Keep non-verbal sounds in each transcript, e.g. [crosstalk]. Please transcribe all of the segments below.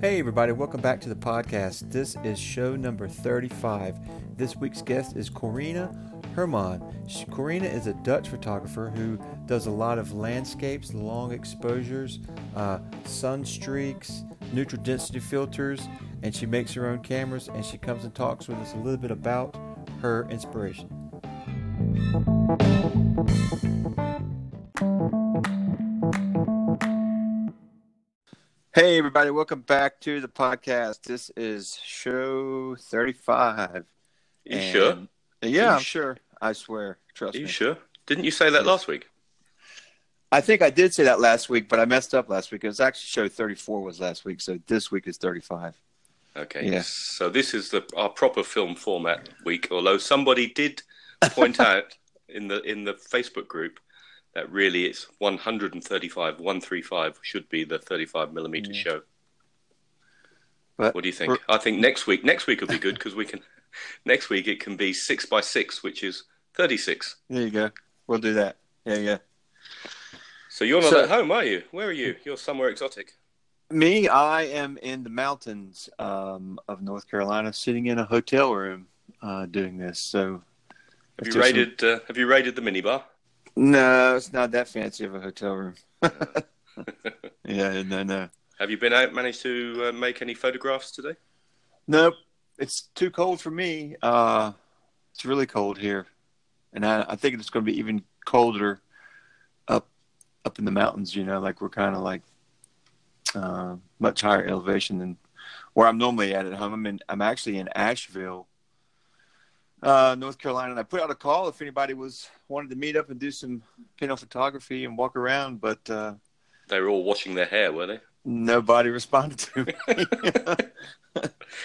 Hey, everybody, welcome back to the podcast. This is show number 35. This week's guest is Corina Herman. Corina is a Dutch photographer who does a lot of landscapes, long exposures, uh, sun streaks, neutral density filters, and she makes her own cameras and she comes and talks with us a little bit about her inspiration. Hey, everybody, welcome back to the podcast. This is show 35. You And- sure? Yeah, You I'm sure. I swear. Trust Are you me. sure? Didn't you say that last week? I think I did say that last week, but I messed up last week. It was actually show 34 was last week, so this week is 35. Okay. Yeah. So this is the our proper film format week. Although somebody did point [laughs] out in the in the Facebook group that really it's 135, 135 should be the 35 millimeter Yeah. show. But What do you think? I think next week next week will be good because we can [laughs] next week it can be six by six, which is 36. There you go. We'll do that. Yeah, yeah. So you're not So- at home, are you? Where are you? You're somewhere exotic. Me, I am in the mountains um, of North Carolina, sitting in a hotel room uh, doing this. So, Have you raided? Uh, have you raided the minibar? No, it's not that fancy of a hotel room. [laughs] yeah, no, no. Have you been out? Managed to uh, make any photographs today? Nope. It's too cold for me. Uh, it's really cold here, and I, I think it's going to be even colder up up in the mountains. You know, like we're kind of like uh, much higher elevation than where I'm normally at at home. I'm in. I'm actually in Asheville, uh, North Carolina. And I put out a call if anybody was wanted to meet up and do some pinhole photography and walk around, but uh, They were all washing their hair, were they? nobody [laughs] responded to me. [laughs]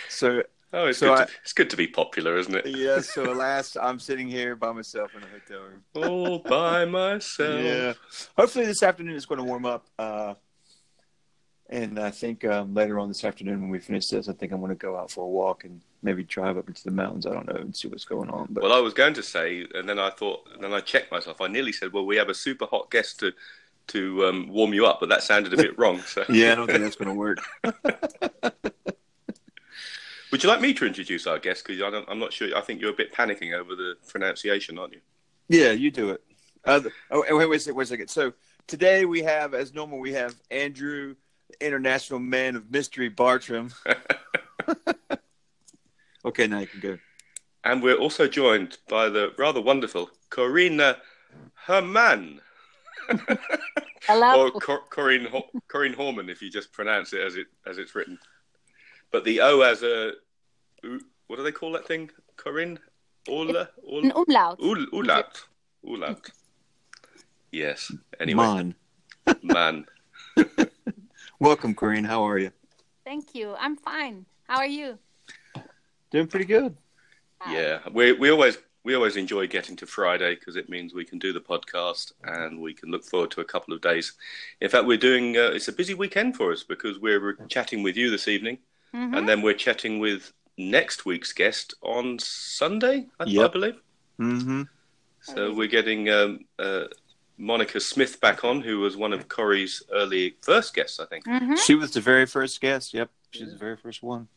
so Oh, it's So good. I- to, it's good to be popular, isn't it? Yeah, so [laughs] alas, I'm sitting here by myself in a hotel room. All by myself. Yeah. Hopefully this afternoon it's going to warm up. Uh, and I think um, later on this afternoon when we finish this, I think I'm going to go out for a walk and maybe drive up into the mountains. I don't know and see what's going on. But Well, I was going to say, and then I thought, and then I checked myself. I nearly said, "Well, we have a super hot guest to to um, warm you up," but that sounded a bit wrong. So, [laughs] yeah, I don't think that's going to work. [laughs] would you like me to introduce our guest? Because I'm not sure. I think you're a bit panicking over the pronunciation, aren't you? Yeah, you do it. Uh, oh, wait, wait a second, wait a second. So today we have, as normal, we have Andrew, international man of mystery, Bartram. [laughs] [laughs] okay, now you can go. And we're also joined by the rather wonderful Corina Herman. [laughs] Hello. or Cor- Corine Ho- Corine Horman, if you just pronounce it as it as it's written. But the O as a u- what do they call that thing? Corine Ola An umlaut. Ul Ulat Ulat. Yes. Anyway, Man. man. Welcome, Corine. How are you? Thank you. I'm fine. How are you? Doing pretty good. Hi. Yeah, we we always we always enjoy getting to Friday because it means we can do the podcast and we can look forward to a couple of days. In fact, we're doing uh, it's a busy weekend for us because we're chatting with you this evening. Mhm. and then we're chatting with next week's guest on Sunday, I, I believe. Mm-hmm. So we're getting um, uh, Monica Smith back on, who was one of Corey's early first guests, I think. Mhm. She was the very first guest. Yep, she's the very first one.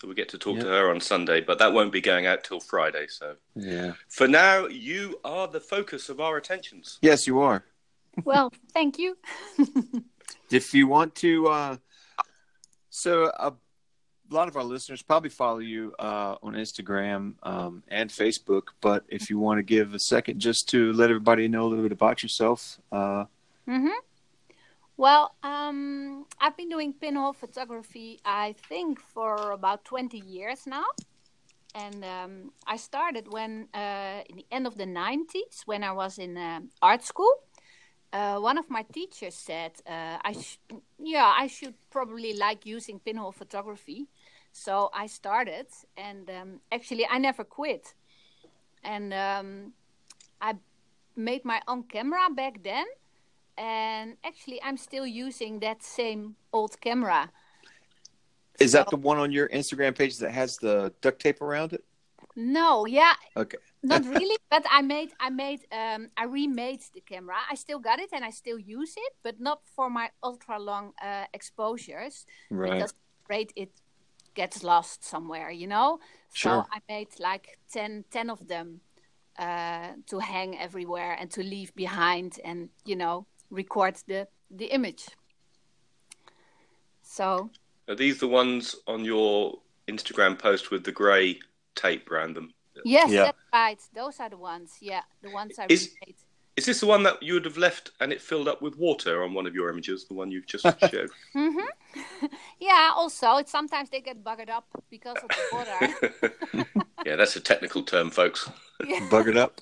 So we get to talk Yep. to her on Sunday, but that won't be going out till Friday. So Yeah. for now, you are the focus of our attentions. Yes, you are. Well, thank you. [laughs] If you want to, uh, so a lot of our listeners probably follow you uh, on Instagram um, and Facebook. But if you want to give a second just to let everybody know a little bit about yourself, uh, hmm Well, um, I've been doing pinhole photography, I think, for about 20 years now. And um, I started when, uh, in the end of the 90s, when I was in uh, art school. Uh, one of my teachers said, uh, I sh- "Yeah, I should probably like using pinhole photography." So I started, and um, actually, I never quit. And um, I made my own camera back then, and actually, I'm still using that same old camera. is that the one on your Instagram page that has the duct tape around it? No, yeah, Okay. not [laughs] really, but I made I made um, I remade the camera. I still got it and I still use it, but not for my ultra long uh, exposures Right. because I'm afraid it gets lost somewhere, you know. Sure. So I made like 10, 10 of them uh, to hang everywhere and to leave behind, and you know, record the the image. So Are these the ones on your Instagram post with the grey tape around them? yes, Yeah. that's right. Those are the ones. Yeah, the ones I Is- remade. Is this the one that you would have left and it filled up with water on one of your images, the one you've just [laughs] showed? hmm [laughs] yeah. Also, it's sometimes they get buggered up because of the water. [laughs] yeah, that's a technical term, folks. yeah. Buggered up.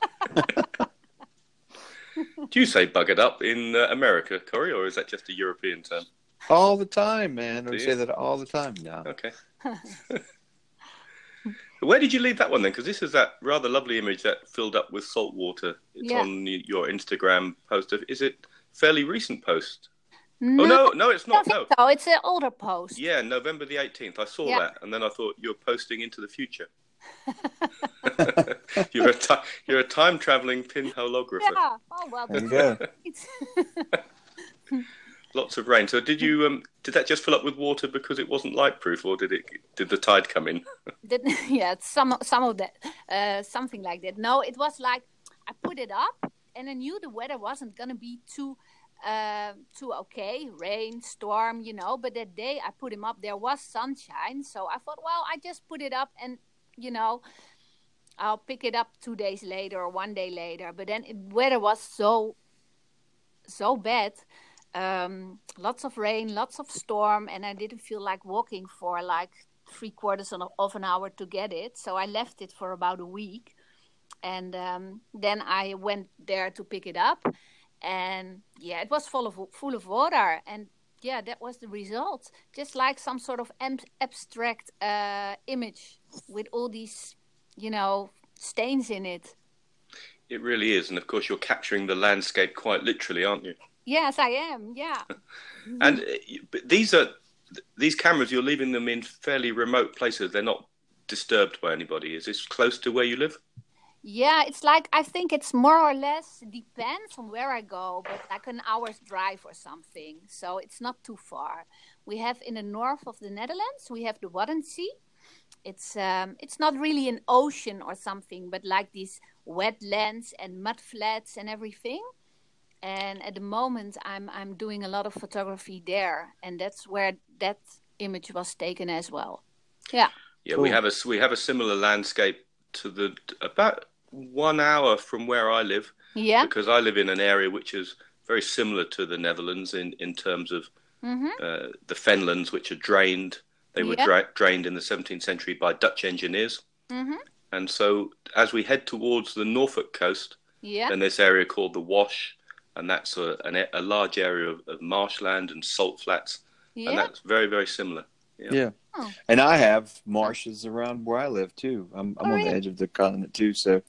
Do you say buggered up in uh, America, Corey, or is that just a European term? All the time, man. Do We you? say that all the time now. Okay. Where did you leave that one then? Because this is that rather lovely image that filled up with salt water. It's Yeah. on your Instagram post. Is it fairly recent post? Oh, no, Oh no, no, it's not. No. so. It's an older post. Yeah, November the eighteenth. I saw Yeah. that, and then I thought you're posting into the future. [laughs] you're a ti- you're a time traveling pinholographer. Yeah. Oh well. There you go. [laughs] [laughs] Lots of rain. So did you um did that just fill up with water because it wasn't light proof, or did it did the tide come in? [laughs] that, [laughs] yeah, some some of that, uh, something like that. No, it was like I put it up, and I knew the weather wasn't gonna be too, uh, too okay, rain, storm, you know. But that day I put him up, there was sunshine, so I thought, well, I just put it up, and you know, I'll pick it up two days later or one day later. But then it, weather was so, so bad. Um, lots of rain, lots of storm, and I didn't feel like walking for like three quarters of an hour to get it. So I left it for about a week. And um, then I went there to pick it up. And yeah, it was full of, full of water. And yeah, that was the result. Just like some sort of abstract uh, image with all these, you know, stains in it. It really is, and of course you're capturing the landscape quite literally, aren't you? Yes, I am. Yeah. And uh, these are these cameras. You're leaving them in fairly remote places. They're not disturbed by anybody. Is this close to where you live? Yeah, it's like I think it's more or less depends on where I go, but like an hour's drive or something. So it's not too far. We have in the north of the Netherlands, we have the Waddenzee. It's um, it's not really an ocean or something, but like these wetlands and mud flats and everything. And at the moment, I'm I'm doing a lot of photography there, and that's where that image was taken as well. Yeah. Yeah, we have a we have a similar landscape to the about one hour from where I live Yeah. because I live in an area which is very similar to the Netherlands in in terms of Mm-hmm. uh, the fenlands, which are drained. They were Yeah. dra- drained in the 17th century by Dutch engineers. Mm-hmm. And so, as we head towards the Norfolk coast, Yeah. then this area called the Wash, and that's a, an, a large area of, of marshland and salt flats, Yeah. and that's very, very similar. Yeah. Yeah. Oh. And I have marshes around where I live too. I'm, I'm Oh, on yeah. the edge of the continent too, so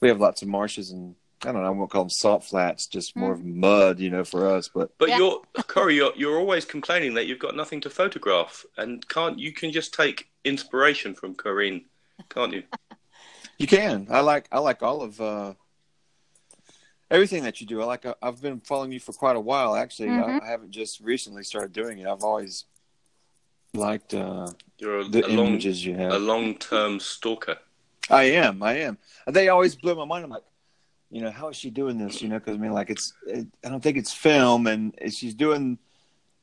we have lots of marshes and I don't know. I won't call them salt flats, just more of mud, you know, for us. But But Yeah. you're Corey, you're, you're always complaining that you've got nothing to photograph, and can't you can just take inspiration from Corine, can't you? you can. I like. I like all of uh, everything that you do. I like. I've been following you for quite a while. Actually, Mhm. I, I haven't just recently started doing it. I've always liked uh, You're a, the a long images you have. a long term stalker. I am. I am. They always blew my mind. I'm like, you know, how is she doing this? You know, because I mean, like, it's. It, I don't think it's film, and she's doing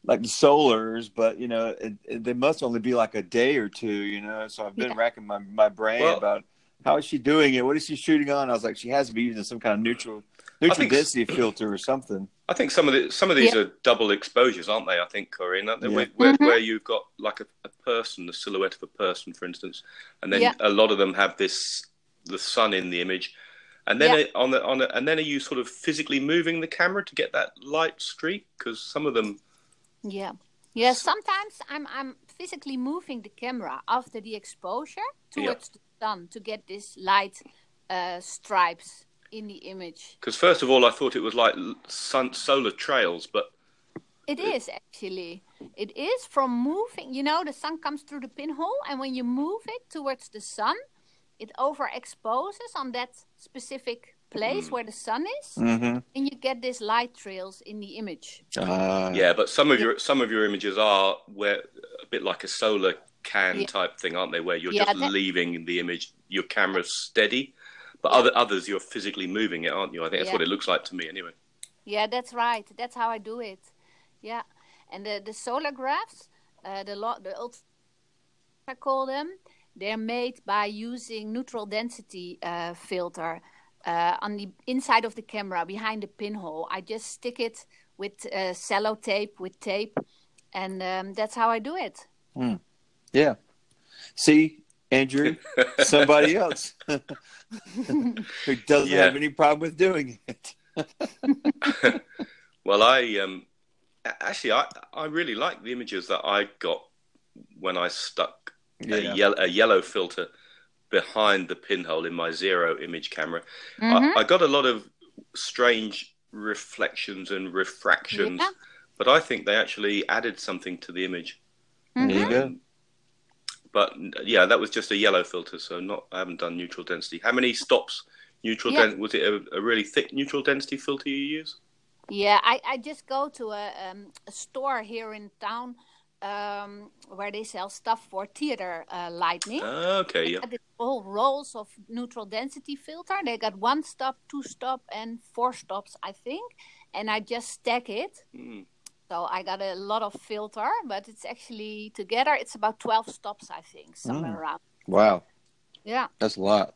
like the solars, but you know, it, it, they must only be like a day or two. You know, so I've been Yeah. racking my my brain Well- about how is she doing it? What is she shooting on? I was like, she has to be using some kind of neutral neutral think- density filter or something. I think some of the some of these Yeah. are double exposures, aren't they? I think Corine, aren't they? Yeah. Where, where, Mhm. where you've got like a, a person, the silhouette of a person, for instance, and then Yeah. a lot of them have this the sun in the image, and then Yeah. it, on the on the, and then are you sort of physically moving the camera to get that light streak? Because some of them, Yeah. Yeah, sometimes I'm I'm physically moving the camera after the exposure towards the sun to get this light uh, stripes in the image. because first of all, I thought it was like sun solar trails, but It is actually. It is from moving. You know, the sun comes through the pinhole, and when you move it towards the sun, it overexposes on that specific place Mm. where the sun is, Mm-hmm. and you get these light trails in the image. Uh, Yeah, but some of your some of your images are where a bit like a solar can Yeah. type thing, aren't they? Where you're Yeah, just that- leaving the image, your camera's steady, but other others you're physically moving it, aren't you? I think that's Yeah. what it looks like to me, anyway. Yeah, that's right. That's how I do it. Yeah, and the the solar graphs, uh, the lo- the ult- I call them, they're made by using neutral density uh, filter uh, on the inside of the camera behind the pinhole. I just stick it with uh, cello tape with tape, and um, that's how I do it. Yeah. See, Andrew, [laughs] somebody else [laughs] who doesn't Yeah. have any problem with doing it. [laughs] Well, I um, actually I I really like the images that I got when I stuck Yeah. a, yellow, a yellow filter behind the pinhole in my zero image camera. Mhm. I, I got a lot of strange reflections and refractions, Yeah. but I think they actually added something to the image. There you go. But yeah, that was just a yellow filter, so not I haven't done neutral density. How many stops neutral Yeah. den- was it a, a really thick neutral density filter you use? Yeah, I, I just go to a, um, a store here in town um, where they sell stuff for theater uh, lighting. Ah, okay, yeah. They got whole rolls of neutral density filter. They got one stop, two stop, and four stops, I think. And I just stack it. Mm. So I got a lot of filter, but it's actually together. It's about twelve stops, I think, somewhere Mm. around. Wow. Yeah, That's a lot.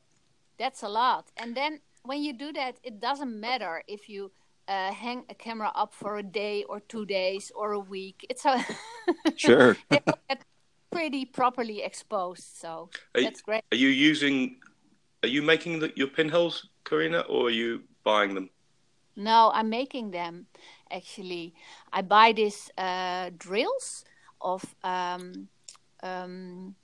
that's a lot. And then when you do that, it doesn't matter if you uh, hang a camera up for a day or two days or a week. It's a [laughs] Sure. [laughs] get pretty properly exposed. So Are, that's great. are you using? Are you making the, your pinholes, Karina, or are you buying them? No, I'm making them actually. I buy these uh, drills of um, um,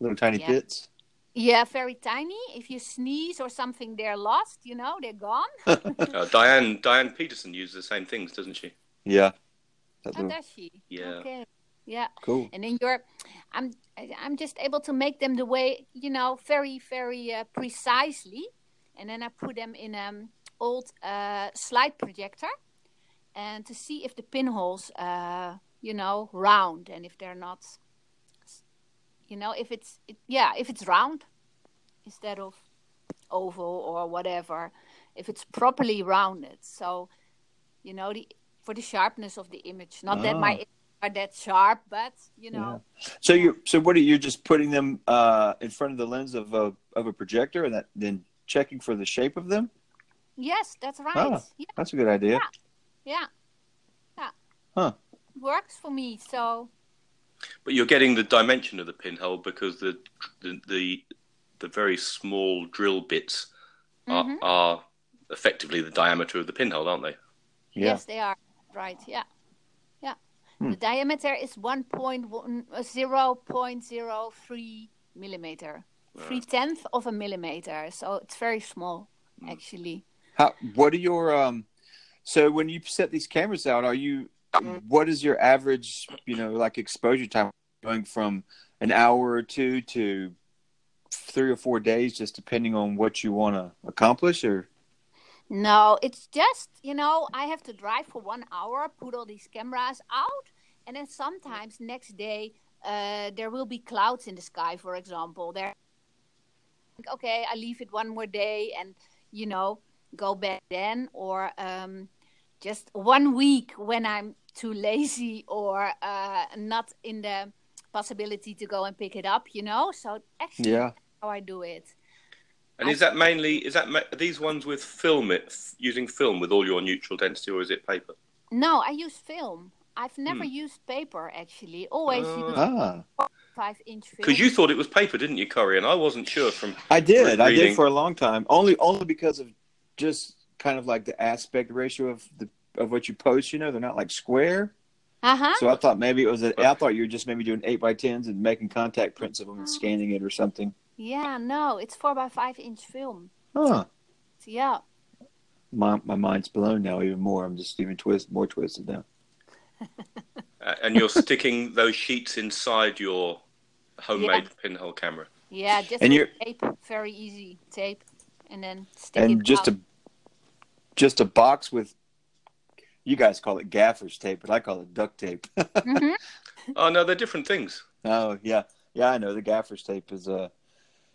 Little tiny Yeah. bits. yeah, very tiny. If you sneeze or something, they're lost. You know, they're gone. [laughs] [laughs] Uh, Diane Diane Peterson uses the same things, doesn't she? Yeah. That How little- does she? Yeah. Okay. Yeah, cool. and then you're, I'm, I'm just able to make them the way you know, very, very uh, precisely, and then I put them in an old uh, slide projector, and to see if the pinholes, uh, you know, round, and if they're not, you know, if it's, it, yeah, if it's round instead of oval or whatever, if it's properly rounded. So, you know, the for the sharpness of the image. Not that my Ah. are that sharp, but you know, So you so what are you just putting them uh, in front of the lens of a of a projector and that then checking for the shape of them? yes, that's right. Ah. Yeah, That's a good idea. Yeah, yeah. Huh. Works for me. So But you're getting the dimension of the pinhole because the the the, the very small drill bits are, Mhm. are effectively the diameter of the pinhole, aren't they? Yeah. yes, they are right. Yeah, yeah. Hmm. The diameter is one point one zero point zero three millimeter, three tenth of a millimeter. So it's very small, Hmm. actually. How what are your um so when you set these cameras out are you what is your average, you know, like exposure time going from an hour or two to three or four days just depending on what you want to accomplish or No, it's just, you know, I have to drive for one hour, put all these cameras out, and then sometimes next day uh, there will be clouds in the sky, for example. There, okay, I leave it one more day and, you know, go back then, or um, just one week when I'm too lazy or uh, not in the possibility to go and pick it up, you know. So actually, yeah. that's how I do it. And I- is that mainly is that ma- are these ones with film it using film with all your neutral density, or is it paper? No, I use film. I've never Hmm. used paper actually. Always Oh. use Ah. five inch film. Because you thought it was paper, didn't you, Corey? And I wasn't sure from. I did. I did for a long time. Only only because of just kind of like the aspect ratio of the of what you post. You know, they're not like square. Uh huh. So I thought maybe it was. A, I thought you were just maybe doing eight by tens and making contact prints of them and scanning it or something. Yeah, no, it's four by five inch film. Huh. So, yeah. My my mind's blown now even more. I'm just even twist more twisted now. [laughs] Uh, and you're sticking those sheets inside your homemade pinhole camera. Yeah, just And with you're- tape, very easy tape, and then stick and it just out. a just a box with you guys call it gaffer's tape, but I call it duct tape. [laughs] Mhm. Oh no, they're different things. oh yeah, yeah, I know the gaffer's tape is uh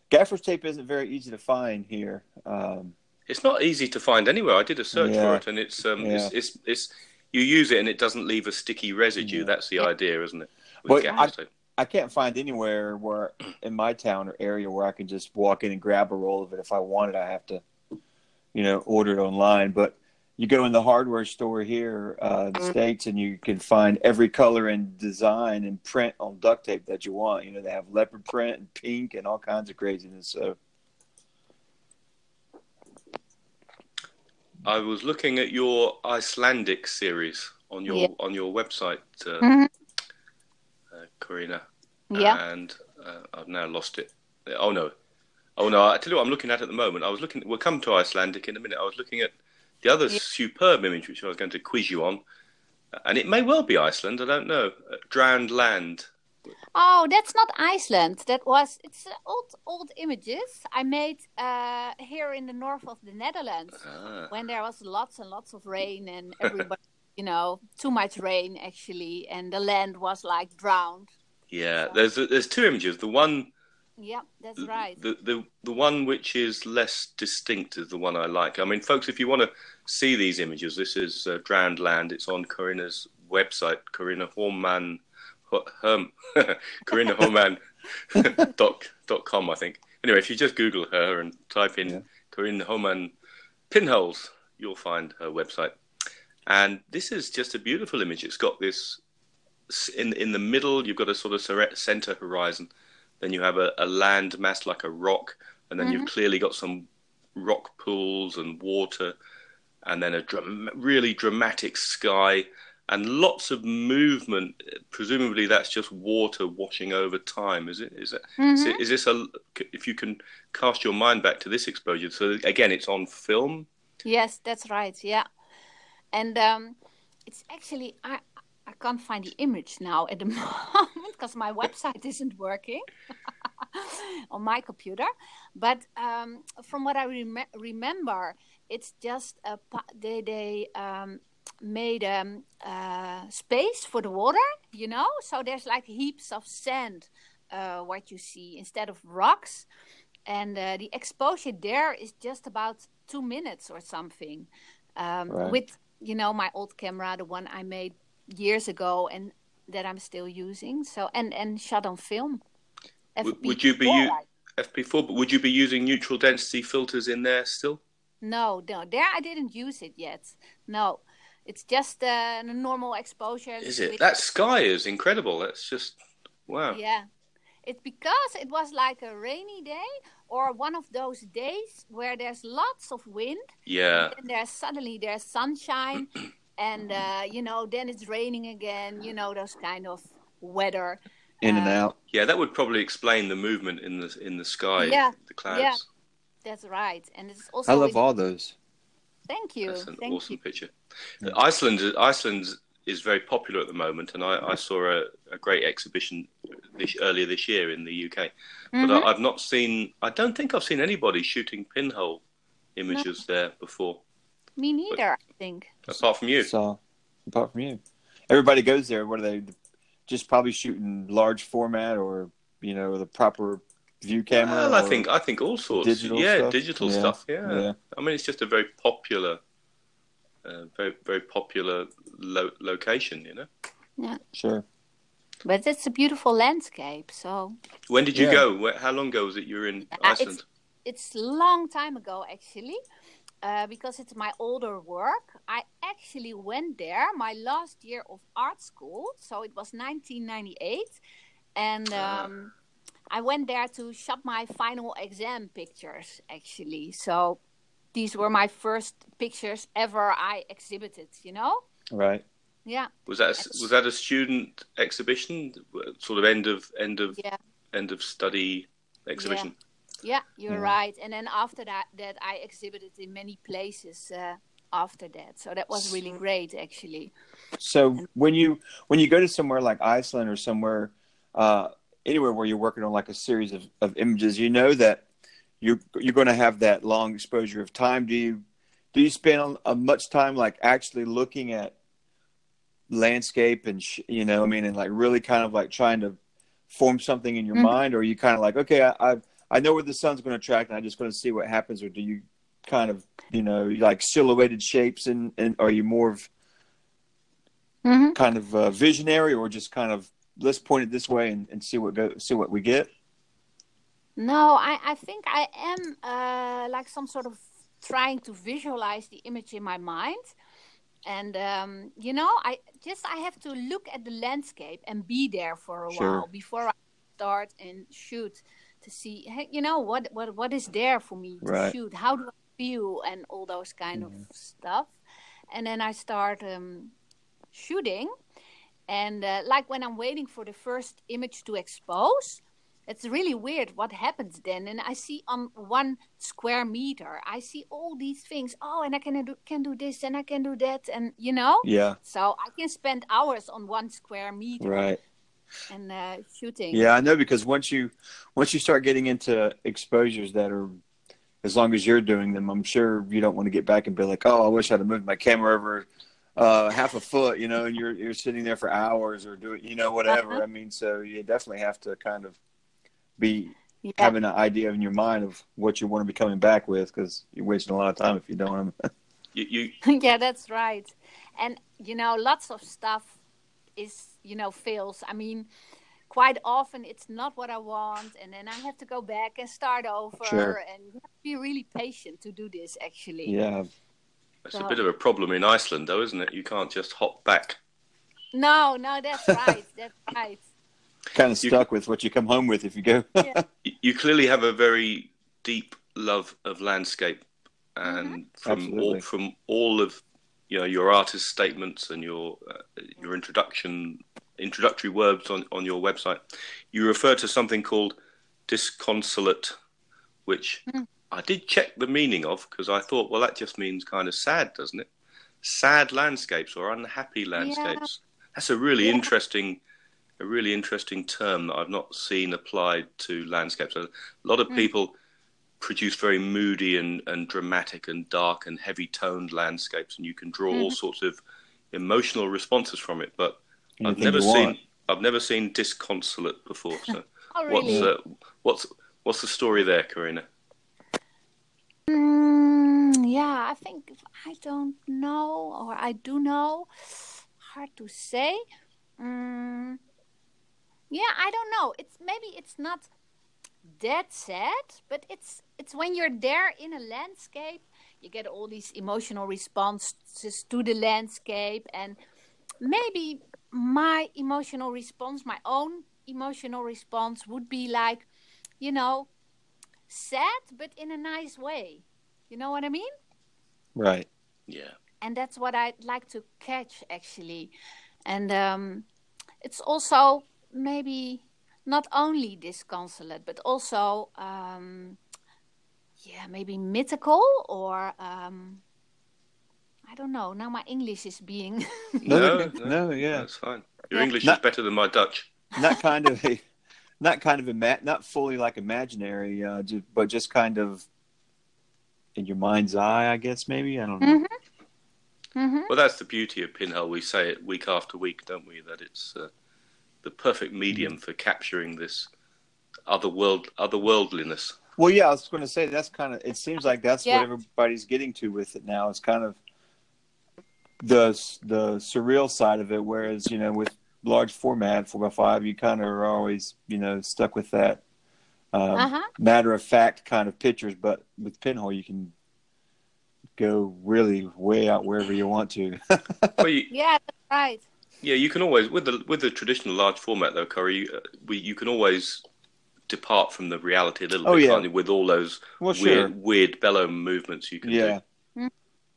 gaffer's tape isn't very easy to find here. Um, It's not easy to find anywhere. I did a search Yeah. for it, and it's um, Yeah. it's, it's it's you use it and it doesn't leave a sticky residue. Yeah. That's the idea, isn't it? Well, With gaffer's tape. I can't find anywhere where in my town or area where I can just walk in and grab a roll of it. If I want it, I have to, you know, order it online. But you go in the hardware store here uh, in the states, and you can find every color and design and print on duct tape that you want. You know, they have leopard print and pink and all kinds of craziness. So I was looking at your Icelandic series on your Yeah. on your website, uh, Mhm. uh, Karina. Yeah. And uh, I've now lost it. Oh no, oh no! I tell you what, I'm looking at at the moment. I was looking. We'll come to Icelandic in a minute. I was looking at the other Yeah. superb image which I was going to quiz you on, and it may well be Iceland. I don't know. Uh, Drowned land. Oh, that's not Iceland. That was it's uh, old old images I made uh, here in the north of the Netherlands Ah. when there was lots and lots of rain and [laughs] everybody, you know, too much rain actually, and the land was like drowned. Yeah, there's there's two images. The one Yeah, that's right. The, the the one which is less distinct is the one I like. I mean, folks, if you want to see these images, this is uh, Drowned Land. It's on Corinna's website, Corinna Horman, Ho- Herm, [laughs] Corinna Horman [laughs] dot dot com, I think. Anyway, if you just Google her and type in Yeah. Corinna Horman pinholes, you'll find her website. And this is just a beautiful image. It's got this in in the middle. You've got a sort of center horizon. Then you have a, a land mass like a rock, and then you've clearly got some rock pools and water, and then a dram- really dramatic sky and lots of movement. Presumably, that's just water washing over time. Is it? Is it? Is, Mhm. it, is this a? If you can cast your mind back to this exposure, so again, it's on film. Yes, that's right. Yeah, and um, it's actually I I can't find the image now at the [laughs] moment because my website isn't working [laughs] on my computer. But um, from what I rem- remember, it's just a pa- they they um, made um, uh, space for the water, you know. So there's like heaps of sand, uh, what you see instead of rocks and uh, the exposure there is just about two minutes or something um, Right. with you know my old camera the one i made years ago and that i'm still using so and and shot on film Would- would you be FP4, u- FP4, but would you be using neutral density filters in there still? no no there i didn't use it yet no it's just uh, a normal exposure Is it? That sky is incredible. That's just wow. Yeah. It's because it was like a rainy day or one of those days where there's lots of wind Yeah. and there's suddenly there's sunshine [clears throat] and uh, you know then it's raining again you know those kind of weather in and Uh, out. Yeah, that would probably explain the movement in the in the sky, Yeah, the clouds. yeah. that's right and it's also I love with- all those. thank you That's an thank awesome you picture. Iceland, Iceland is very popular at the moment, and I, I saw a, a great exhibition this, earlier this year in the UK. But Mhm. I, I've not seen. I don't think I've seen anybody shooting pinhole images there before, me neither i think apart from you. So, apart from you, everybody goes there. What are they? Just probably shooting large format or you know the proper view camera. Well, I think I think all sorts. digital yeah, stuff? digital Yeah, stuff. Yeah. yeah. I mean, it's just a very popular, uh, very very popular lo- location. You know. Yeah. Sure. but it's a beautiful landscape so When did you Yeah. go? How long ago was it you were in Uh, Iceland? it's a long time ago actually uh, because it's my older work. I actually went there my last year of art school so it was 1998 and Ah. um, i went there to shot my final exam pictures actually. So these were my first pictures ever i exhibited you know? Right. yeah. Was that a, was that a student exhibition, sort of end of end of yeah. end of study exhibition? yeah you're Yeah. right and then after that that i exhibited in many places uh, after that so that was really great actually So when you when you go to somewhere like Iceland or somewhere, uh, anywhere where you're working on like a series of, of images, you know that you're you're going to have that long exposure of time. Do you do you spend a much time like actually looking at landscape and sh- you know, I mean, and like really kind of like trying to form something in your mm-hmm. mind, or are you kind of like, okay, I I've, I know where the sun's going to track, and I'm just going to see what happens, or do you kind of you know like silhouetted shapes, and and are you more of mm-hmm. kind of uh, visionary, or just kind of let's point it this way and, and see what go see what we get? No, I, I think I am uh, like some sort of trying to visualize the image in my mind. And um, you know, I just I have to look at the landscape and be there for a sure. while before I start and shoot to see, hey, you know, what what what is there for me to right. shoot? How do I feel and all those kind mm-hmm. of stuff. And then I start um, shooting, and uh, like when I'm waiting for the first image to expose, it's really weird what happens then. And I see on one square meter, I see all these things. Oh, and I can do, can do this and I can do that, and you know. Yeah. So I can spend hours on one square meter. Right. And uh, shooting. Yeah, I know because once you once you start getting into exposures that are as long as you're doing them, I'm sure you don't want to get back and be like, oh, I wish I'd have moved my camera over uh, half a foot, you know, and you're you're sitting there for hours or doing, you know, whatever. Uh-huh. I mean, so you definitely have to kind of be yeah. having an idea in your mind of what you want to be coming back with because you're wasting a lot of time if you don't. [laughs] you, you... [laughs] yeah, that's right. And you know, lots of stuff is you know fails. I mean, quite often it's not what I want, and then I have to go back and start over, sure. and you have to be really patient to do this. Actually, yeah. It's so. a bit of a problem in Iceland, though, isn't it? You can't just hop back. No, no, that's right. that's right. Kind of stuck you, with what you come home with if you go. yeah. [laughs] You clearly have a very deep love of landscape, and mm-hmm. from all from all of you know your artist statements and your uh, your introduction introductory words on on your website, you refer to something called disconsolate, which mm. I did check the meaning of because I thought, well, that just means kind of sad, doesn't it? Sad landscapes or unhappy landscapes. Yeah. That's a really yeah. interesting, a really interesting term that I've not seen applied to landscapes. A lot of mm. people produce very moody and, and dramatic and dark and heavy toned landscapes, and you can draw mm. all sorts of emotional responses from it. But I've never seen I've never seen disconsolate before. So [laughs] oh, really? what's uh, what's what's the story there, Karina? Mm, yeah, I think I don't know, or I do know. Hard to say. Mm, yeah, I don't know. It's maybe it's not that sad, but it's it's when you're there in a landscape, you get all these emotional responses to the landscape, and maybe my emotional response, my own emotional response, would be like, you know, sad, but in a nice way. You know what I mean? Right. Yeah. And that's what I'd like to catch actually. And um, it's also maybe not only disconsolate, but also, um, yeah, maybe mythical or. Um, I don't know. Now my English is being. [laughs] [laughs] no, no, no, yeah, that's fine. Your yeah. English not, is better than my Dutch. Not [laughs] kind of a, not kind of ima- not fully like imaginary, uh, just, but just kind of in your mind's eye, I guess maybe I don't know. Mm-hmm. Mm-hmm. Well, that's the beauty of Pinhole. We say it week after week, don't we? That it's uh, the perfect medium for capturing this other world, otherworldliness. Well, yeah, I was going to say that's kind of. It seems like that's yeah. what everybody's getting to with it now. It's kind of the the surreal side of it. Whereas you know, with large format four by five, you kind of are always you know stuck with that um, uh-huh. matter of fact kind of pictures. But with Pinhole, you can go really way out wherever you want to. [laughs] well, you, yeah, that's right. Yeah, you can always with the with the traditional large format though, Corey. Uh, we, you can always depart from the reality a little oh, bit, yeah. with all those well, weird sure. weird bellow movements you can yeah. do. Mm-hmm.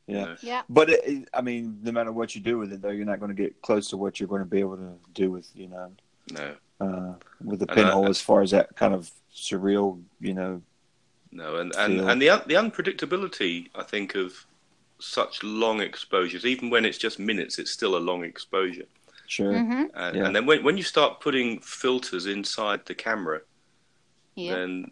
Yeah. Yeah. But it, I mean, no matter what you do with it, though, you're not going to get close to what you're going to be able to do with, you know, no, uh, with the pinhole as far as that kind of surreal, you know. No, and and, and the the unpredictability, I think, of such long exposures, even when it's just minutes, it's still a long exposure. Sure. hmm And, Yeah. and then when when you start putting filters inside the camera, Yeah. then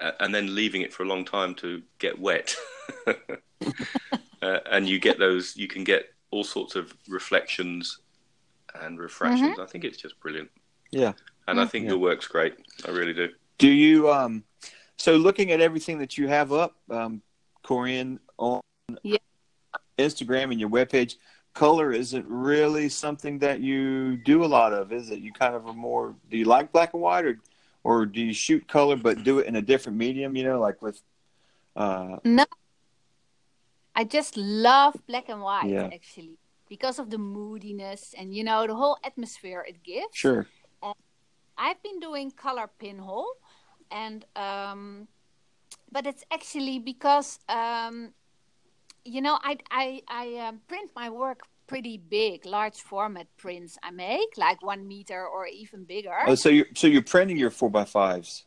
uh, and then leaving it for a long time to get wet, [laughs] uh, and you get those, you can get all sorts of reflections and refractions. I think it's just brilliant, Yeah. and I Mm. think Yeah. your work's great. I really do. Do you um so looking at everything that you have up, um Corian on Yeah. Instagram and your webpage, color isn't really something that you do a lot of, is it? You kind of are more do you like black and white or or do you shoot color but do it in a different medium, you know, like with uh No, I just love black and white Yeah. actually because of the moodiness and you know the whole atmosphere it gives. sure. I've been doing color pinhole, and um, but it's actually because um, you know I I I um, print my work pretty big, large format prints I make like one meter or even bigger. Oh, so you're so you're printing your four by fives.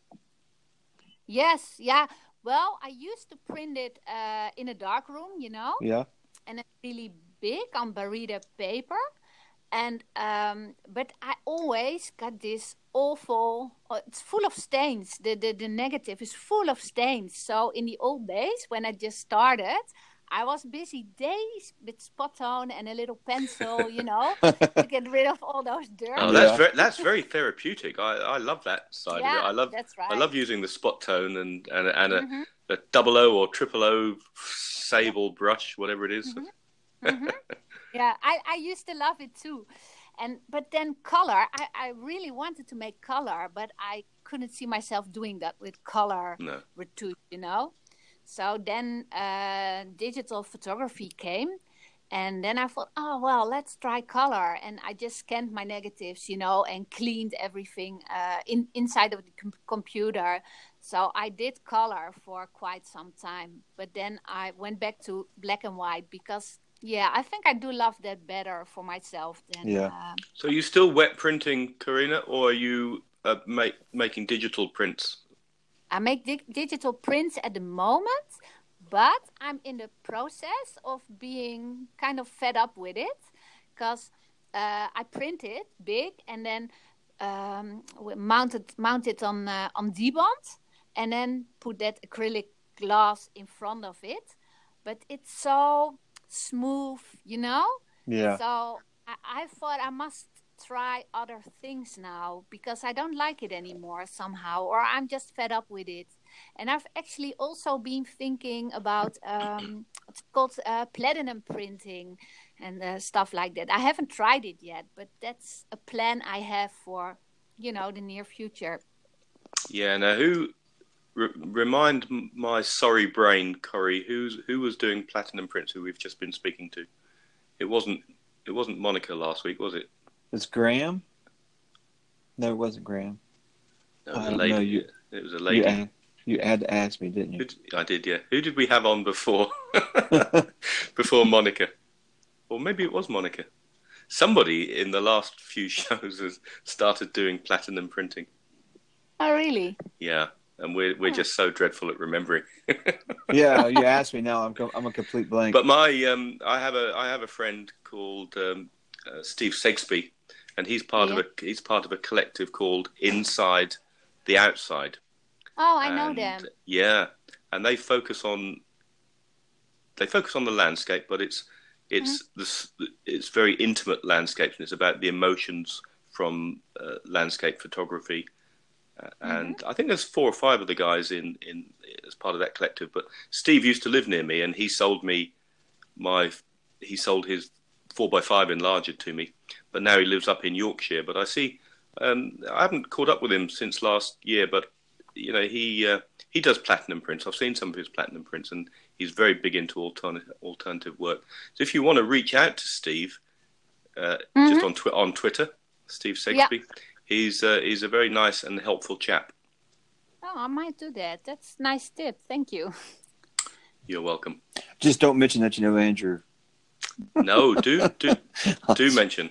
Yes, yeah. Well, I used to print it uh, in a dark room, you know. Yeah. and it's really big on Baryta paper. And um, but I always got this awful. oh, it's full of stains. The, the the negative is full of stains. So in the old days when I just started, I was busy days with Spotone and a little pencil, you know, [laughs] to get rid of all those dirt. Oh, Yeah. that's very that's very therapeutic. I, I love that side yeah, of it. I love that's right. I love using the Spotone and and, and a, Mhm, a double O or triple O sable brush, whatever it is. mhm. [laughs] yeah, I, I used to love it too. And but then color, I, I really wanted to make color, but I couldn't see myself doing that with color No. retouche, you know. So then uh, digital photography came, and then I thought, oh well, let's try color. And I just scanned my negatives, you know, and cleaned everything uh, in inside of the com- computer. So I did color for quite some time, but then I went back to black and white because, yeah, I think I do love that better for myself than. Yeah. Uh, So are you still wet printing, Karina, or are you uh, make, making digital prints? I make dig- digital prints at the moment, but I'm in the process of being kind of fed up with it because uh, I print it big and then um, mount it mount it on uh, on Dibond and then put that acrylic glass in front of it. But it's so smooth, you know. Yeah. So I, I thought I must try other things now because I don't like it anymore somehow, or I'm just fed up with it. And I've actually also been thinking about um, what's it called uh, platinum printing and uh, stuff like that. I haven't tried it yet, but that's a plan I have for you know the near future. Yeah. Now, who re- remind my sorry brain, Corey, who's who was doing platinum prints? Who we've just been speaking to? It wasn't. It wasn't Monica last week, was it? It's Graham. No, it wasn't Graham. No, it was I a don't lady. know, you- it was a You, lady. you had to ask me, didn't Who you? d- I did, yeah. Who did we have on before? [laughs] before Monica, or maybe it was Monica. Somebody in the last few [laughs] shows has started doing platinum printing. Oh, really? Yeah, and we're we're just so dreadful at remembering. [laughs] yeah, you asked me. Now I'm com- I'm a complete blank. But my um, I have a I have a friend called um, uh, Steve Segsby, and he's part of a he's part of a collective called Inside the Outside. Oh, I know And, them. Yeah, and they focus on they focus on the landscape, but it's it's Mm-hmm. this it's very intimate landscapes, and it's about the emotions from uh, landscape photography. Uh, and Mm-hmm. I think there's four or five of the guys in in as part of that collective. But Steve used to live near me, and he sold me my he sold his four by five enlarger to me. But now he lives up in Yorkshire. But I see um, I haven't caught up with him since last year, but you know he uh, he does platinum prints. I've seen some of his platinum prints, and he's very big into alternative alternative work. So if you want to reach out to Steve, uh, just on twi- on Twitter, Steve Segsby, he's uh, he's a very nice and helpful chap. Oh, I might do that. That's a nice tip. Thank you. [laughs] You're welcome. Just don't mention that you know Andrew. No, do do do mention.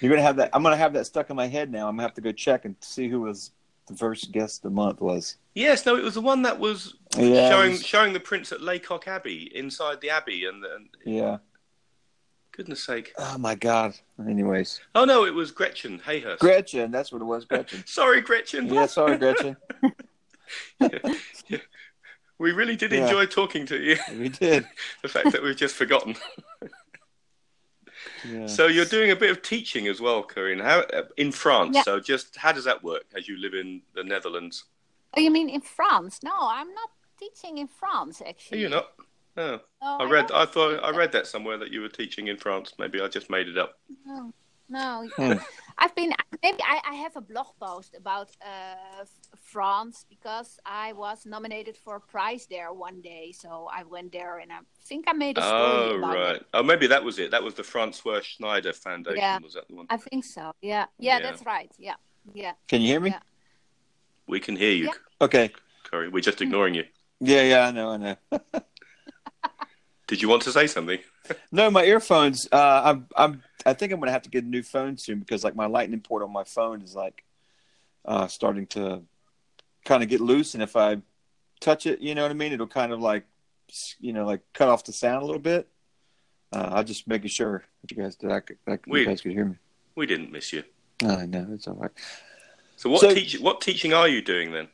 You're gonna have that. I'm gonna have that stuck in my head now. I'm gonna have to go check and see who was the first guest of the month was. Yes, no, it was the one that was Yeah, showing was- showing the prints at Lacock Abbey inside the abbey, and, and Yeah, Goodness sake. Oh my God. Anyways, Oh no, it was Gretchen Hayhurst. Gretchen. That's what it was. Gretchen. [laughs] Sorry, Gretchen. yeah, sorry, Gretchen. [laughs] [laughs] We really did Yeah. enjoy talking to you. We did. [laughs] the fact that we've just forgotten. [laughs] Yeah. So you're doing a bit of teaching as well, Corine. How uh, in France? Yeah. So just how does that work as you live in the Netherlands? Oh, you mean in France? No, I'm not teaching in France Are actually. you not? Oh, oh No, I read. don't I thought I read that somewhere that you were teaching in France. Maybe I just made it up. No, no. Hmm. [laughs] I've been maybe I, I have a blog post about uh, France because I was nominated for a prize there one day, so I went there and I think I made a story Oh about right. it. Oh, maybe that was it. That was the Francois Schneider Foundation. Yeah. Was that the one? I think so. Yeah, yeah, Yeah. that's right. Yeah, yeah. Can you hear me? Yeah. We can hear you, Yeah. Okay. Corine. We're just ignoring you. Yeah, yeah, I know, I know. [laughs] Did you want to say something? [laughs] No, my earphones. Uh, I'm, I'm. I think I'm gonna have to get a new phone soon because like my lightning port on my phone is like uh, starting to kind of get loose, and if I touch it, you know what I mean, it'll kind of like, you know, like cut off the sound a little bit. Uh, I'm just making sure that you guys that, I, could- that you guys could hear me. We didn't miss you. I know it's all right. So what So- teach what teaching are you doing then?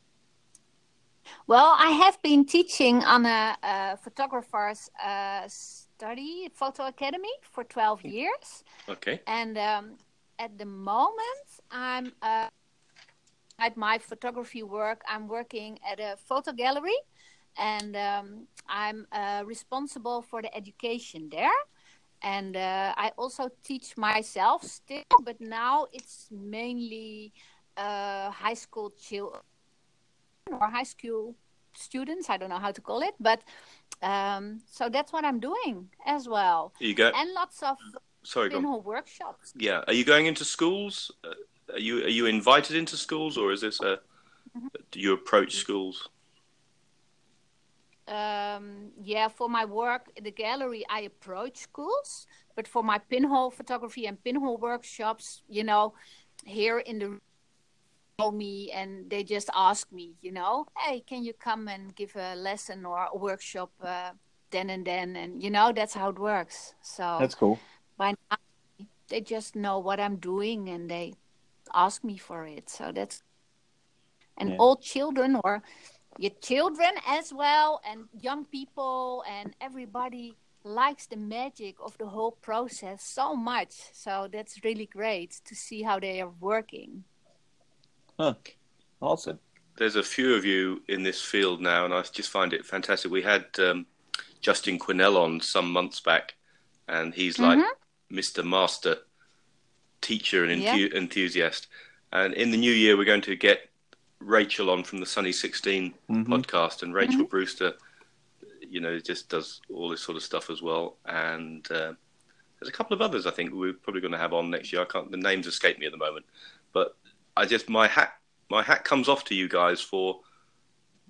Well, I have been teaching on a, a photographer's uh, study at photo academy for 12 years. Okay. And um, at the moment, I'm uh, at my photography work. I'm working at a photo gallery, and um, I'm uh, responsible for the education there. And uh, I also teach myself still, but now it's mainly uh, high school children or high school students. I don't know how to call it, but um, so that's what I'm doing as well, Are you go. and lots of Sorry, go. pinhole workshops. Yeah. Are you going into schools? Uh, are you are you invited into schools, or is this a? Do you approach schools? um, yeah, for my work at the gallery, I approach schools, but for my pinhole photography and pinhole workshops, you know, here in the know me and they just ask me, you know, hey, can you come and give a lesson or a workshop uh, then and then, and you know, that's how it works. So That's cool. by now, they just know what I'm doing and they ask me for it. So that's and Yeah. all children or your children as well and young people and everybody likes the magic of the whole process so much. So that's really great to see how they are working. Awesome. There's a few of you in this field now, and I just find it fantastic. We had um, Justin Quinnell on some months back, and he's like Mr. Master teacher and Yeah. enthusiast. And in the new year, we're going to get Rachel on from the Sunny 16 Mhm. podcast, and Rachel Brewster, you know, just does all this sort of stuff as well. And uh, there's a couple of others I think we're probably going to have on next year. I can't, the names escape me at the moment, but I just my hat my hat comes off to you guys for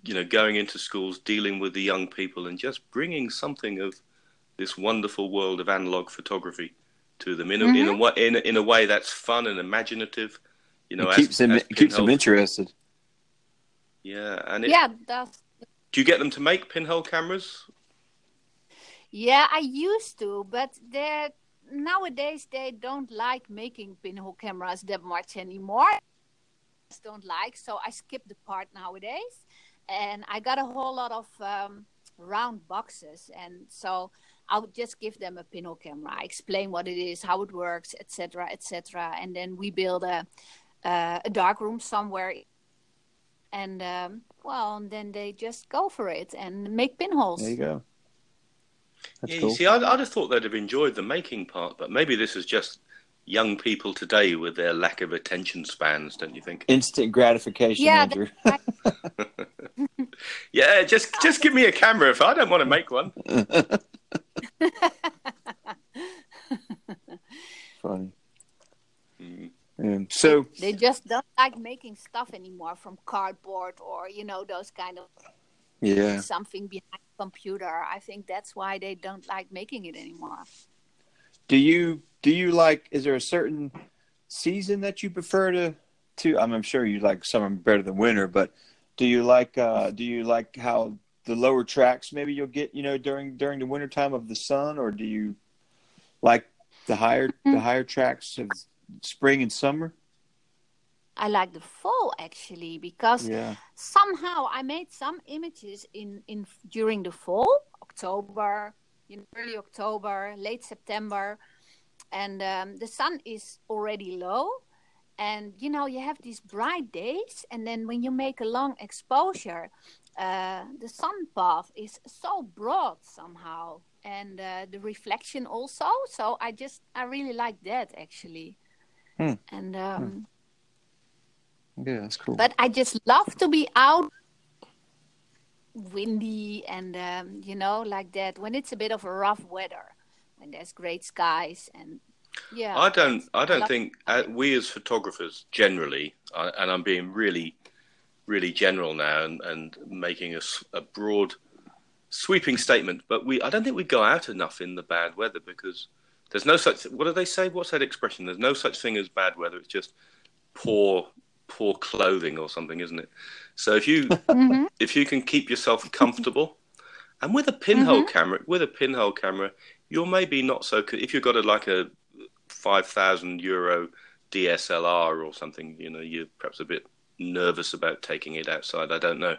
you know going into schools, dealing with the young people, and just bringing something of this wonderful world of analog photography to them in a, in a mm-hmm. way in a, in a way that's fun and imaginative. You know, it as- keeps them as it keeps them interested. Yeah, and it, yeah, that's do you get them to make pinhole cameras? Yeah, I used to, but they nowadays they don't like making pinhole cameras that much anymore. Just Don't like, so I skip the part nowadays, and I got a whole lot of um, round boxes, and so I would just give them a pinhole camera, I explain what it is, how it works, etc., etc., and then we build a uh, a dark room somewhere, and um, well, and then they just go for it and make pinholes. There you go. That's yeah, cool. you see, I'd, I'd have thought they'd have enjoyed the making part, but maybe this is just young people today with their lack of attention spans, don't you think? Instant gratification, Yeah, Andrew. [laughs] Yeah, just just give me a camera if I don't want to make one. [laughs] Funny. Mm. Um, so They just don't like making stuff anymore from cardboard or you know those kind of yeah, something behind the computer. I think that's why they don't like making it anymore. do you do you like? Is there a certain season that you prefer to? To I'm, I'm sure you like summer better than winter, but do you like? uh Do you like how the lower tracks maybe you'll get you know during during the winter time of the sun, or do you like the higher the higher tracks of spring and summer. I like the fall actually because Yeah. somehow I made some images in in during the fall, October, in early October, late September, and um, the sun is already low, and you know you have these bright days, and then when you make a long exposure, uh, the sun path is so broad somehow, and uh, the reflection also. So I just I really like that actually, Hmm. and. Um, Yeah, that's cool. but I just love to be out windy and um, you know like that when it's a bit of a rough weather when there's great skies and yeah I don't. I don't think uh, we as photographers generally, uh, and I'm being really, really general now and, and making a broad, sweeping statement. But we, I don't think we go out enough in the bad weather because there's no such. What do they say? What's that expression? There's no such thing as bad weather. It's just poor, poor clothing or something, isn't it? So if you [laughs] Mhm. if you can keep yourself comfortable, and with a pinhole camera, with a pinhole camera, you're maybe not so. co- If you've got a like a five thousand euro DSLR or something, you know, you're perhaps a bit nervous about taking it outside. I don't know.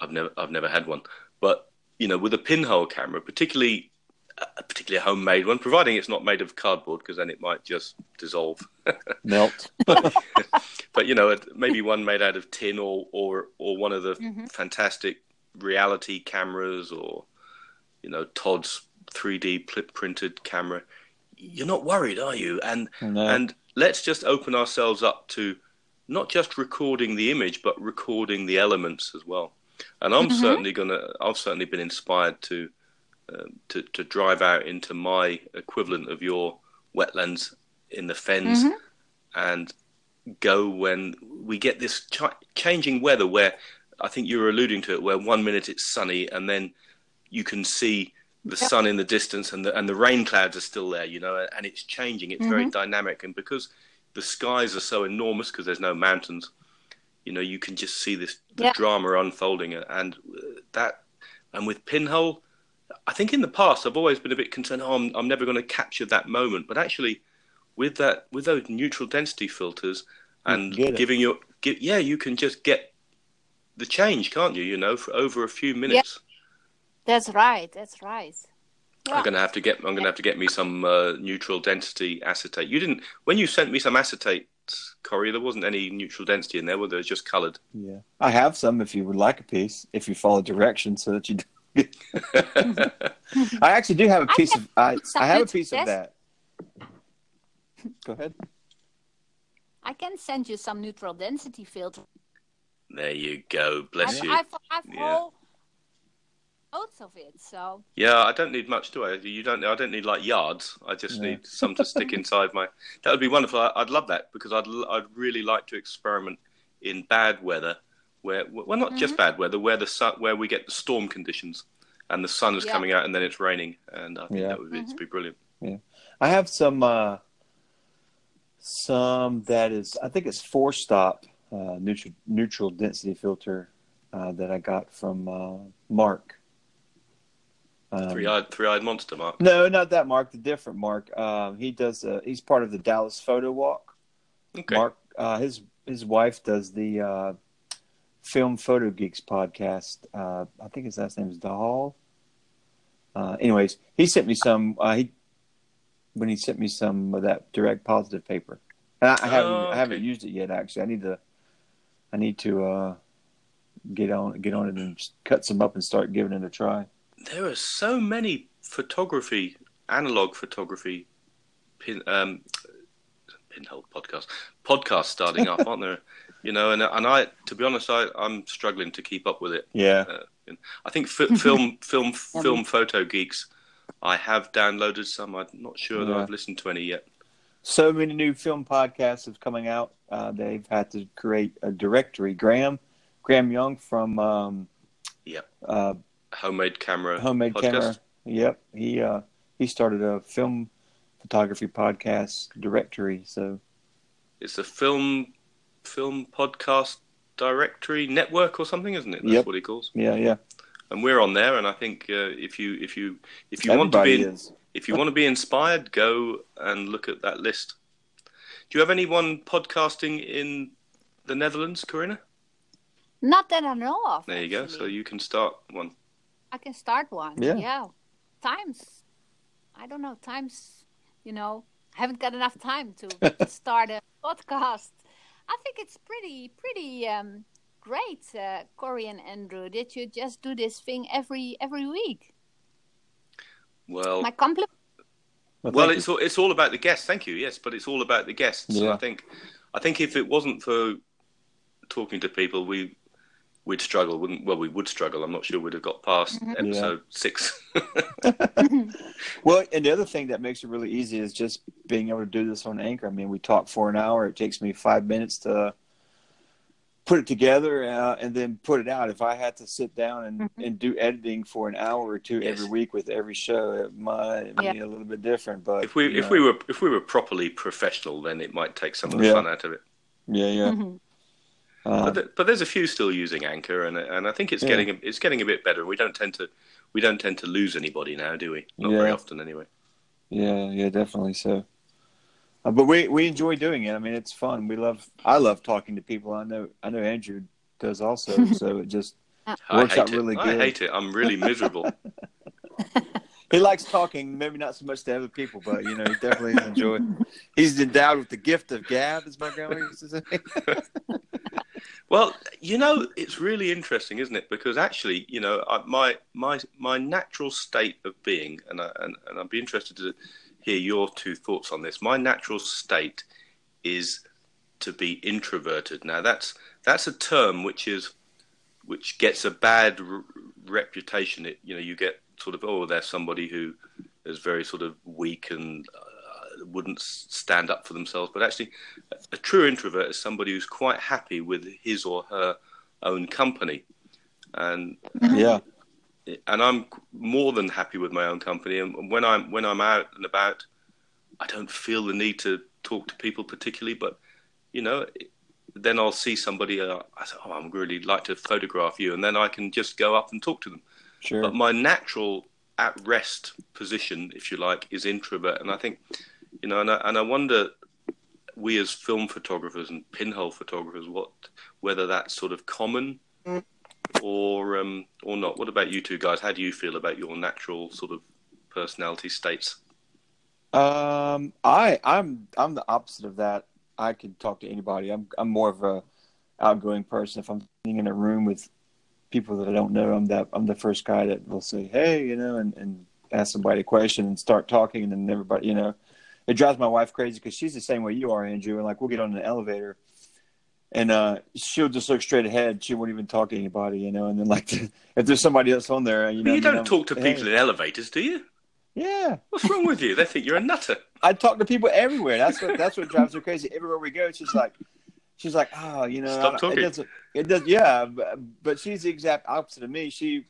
I've never I've never had one, but you know, with a pinhole camera, particularly a particularly a homemade one, providing it's not made of cardboard, because then it might just dissolve [laughs] Melt. [laughs] but you know, maybe one made out of tin or or or one of the Mhm. fantastic reality cameras or you know Todd's 3D pl- printed camera. You're not worried, are you? And No. and let's just open ourselves up to not just recording the image, but recording the elements as well. And I'm Mhm. certainly gonna. I've certainly been inspired to um, to to drive out into my equivalent of your wetlands in the fens Mhm. and go when we get this ch- changing weather where I think you were alluding to it, where one minute it's sunny and then you can see the Yep. sun in the distance and the and the rain clouds are still there, you know, and it's changing. It's very dynamic, and because the skies are so enormous because there's no mountains, you know, you can just see this the Yeah. drama unfolding, and uh, that and with Pinhole. I think in the past I've always been a bit concerned. Oh, I'm, I'm never going to capture that moment. But actually, with that, with those neutral density filters and it. giving your, give, yeah, you can just get the change, can't you? You know, for over a few minutes. That's right that's right I'm going to have to get. I'm going to have to get me some uh, neutral density acetate. You didn't when you sent me some acetate, Corey. There wasn't any neutral density in there. Were there just coloured? yeah. I have some if you would like a piece, if you follow directions so that you [laughs] [laughs] I actually do have a piece of I, I have a piece of that. Go ahead. I can send you some neutral density filter there you go. Bless I've, you. I've, I've Yeah. whole loads of it so Yeah, I don't need much, do I? You don't. I don't need like yards. I just Yeah. need some to stick [laughs] inside my. That would be wonderful. I, I'd love that because I'd. l- I'd really like to experiment in bad weather, where well, not just bad weather, where the sun, where we get the storm conditions, and the sun is Yeah. coming out and then it's raining, and I think Yeah. that would be, it'd be brilliant. Yeah, I have some uh some that is I think it's four stop uh neutral neutral density filter uh that I got from uh Mark. Um, Three-eyed, three-eyed monster, Mark. No, not that Mark, the different Mark. Um he does uh he's part of the Dallas Photo Walk. Okay. Mark uh his his wife does the uh Film Photo Geeks podcast. Uh I think his last name is Dahl. Uh anyways, he sent me some uh he when he sent me some of that direct positive paper. And I, I haven't Oh, I haven't used it yet actually. I need to I need to uh get on get on it and cut some up and start giving it a try. There are so many photography, analog photography, pin, um, pinhole podcast, podcasts starting up, aren't there? [laughs] You know, and and I, to be honest, I I'm struggling to keep up with it. Yeah. Uh, I think fi- film, [laughs] film, film, photo geeks. I have downloaded some. I'm not sure that I've listened to any yet. so many new film podcasts have coming out. Uh, they've had to create a directory. Graham, Graham Young from um, Yep. uh, Homemade camera, Homemade podcast. Camera. Yep, he uh, he started a film photography podcast directory. So It's a film, film podcast directory network or something, isn't it? That's Yep. what he calls. yeah, yeah, and we're on there. And I think uh, if you if you if you want to be in, is. if you want to be inspired, go and look at that list. Do you have anyone podcasting in the Netherlands, Corine? Not that I know of. There you go. So you can start one. I can start one. Yeah. Yeah. Times, I don't know. Times, you know, I haven't got enough time to, to [laughs] start a podcast. I think it's pretty, pretty um, great, uh, Corey and Andrew, that you just do this thing every every week. Well, My compliment. Well, well, it's all, it's all about the guests. Thank you. Yes, but it's all about the guests. Yeah. I think I think if it wasn't for talking to people, we we'd struggle. Wouldn't well, we would struggle. I'm not sure we'd have got past Mhm. episode six. [laughs] Well, and the other thing that makes it really easy is just being able to do this on Anchor. I mean, we talk for an hour. It takes me five minutes to put it together uh, and then put it out. If I had to sit down and, Mhm. and do editing for an hour or two Yes. every week with every show, it might Yeah. be a little bit different. But if we if know, we were if we were properly professional, then it might take some of the Yeah. fun out of it. yeah, yeah. Mhm. Um, But, th- but there's a few still using Anchor, and and I think it's Yeah. getting a, it's getting a bit better. We don't tend to we don't tend to lose anybody now, do we? Not very often, anyway. Yeah, yeah, definitely so. Uh, but we we enjoy doing it. I mean, it's fun. We love. I love talking to people. I know. I know Andrew does also. [laughs] so it just I Works out it. really good. I hate it. I'm really miserable. [laughs] [laughs] he likes talking. Maybe not so much to other people, but you know, he definitely enjoy. He's endowed with the gift of gab, as my grandma used to say. Well, you know, it's really interesting, isn't it? Because actually, you know, my my my natural state of being, and I, and, and I'd be interested to hear your two thoughts on this. My natural state is to be introverted. Now, that's that's a term which is which gets a bad reputation. It you know, you get sort of oh, there's somebody who is very sort of weak and wouldn't stand up for themselves. But actually, a true introvert is somebody who's quite happy with his or her own company, and yeah, and I'm more than happy with my own company. And when I'm when I'm out and about, I don't feel the need to talk to people particularly. But you know, then I'll see somebody. Uh, I say, "Oh, I'm really like to photograph you," and then I can just go up and talk to them. sure. But my natural at rest position, if you like, is introvert, and I think, you know, and I, and I wonder, we as film photographers and pinhole photographers, what whether that's sort of common, or um, or not. What about you two guys? How do you feel about your natural sort of personality states? Um, I I'm I'm the opposite of that. I can talk to anybody. I'm I'm more of a outgoing person. If I'm sitting in a room with people that I don't know, I'm that I'm the first guy that will say, "Hey," you know, and and ask somebody a question and start talking, and then everybody, you know, it drives my wife crazy because she's the same way you are, Andrew. And like we'll get on an elevator, and uh, she'll just look straight ahead. She won't even talk to anybody, you know. And then like [laughs] if there's somebody else on there, you know, you don't I'm, talk to "Hey." people in elevators, do you? Yeah, What's wrong with you? They think you're a nutter. [laughs] I talk to people everywhere. That's what that's what drives her crazy. Everywhere we go, she's like, she's like, oh, you know, Stop talking. It doesn't. It does. Yeah, but, but she's the exact opposite of me. She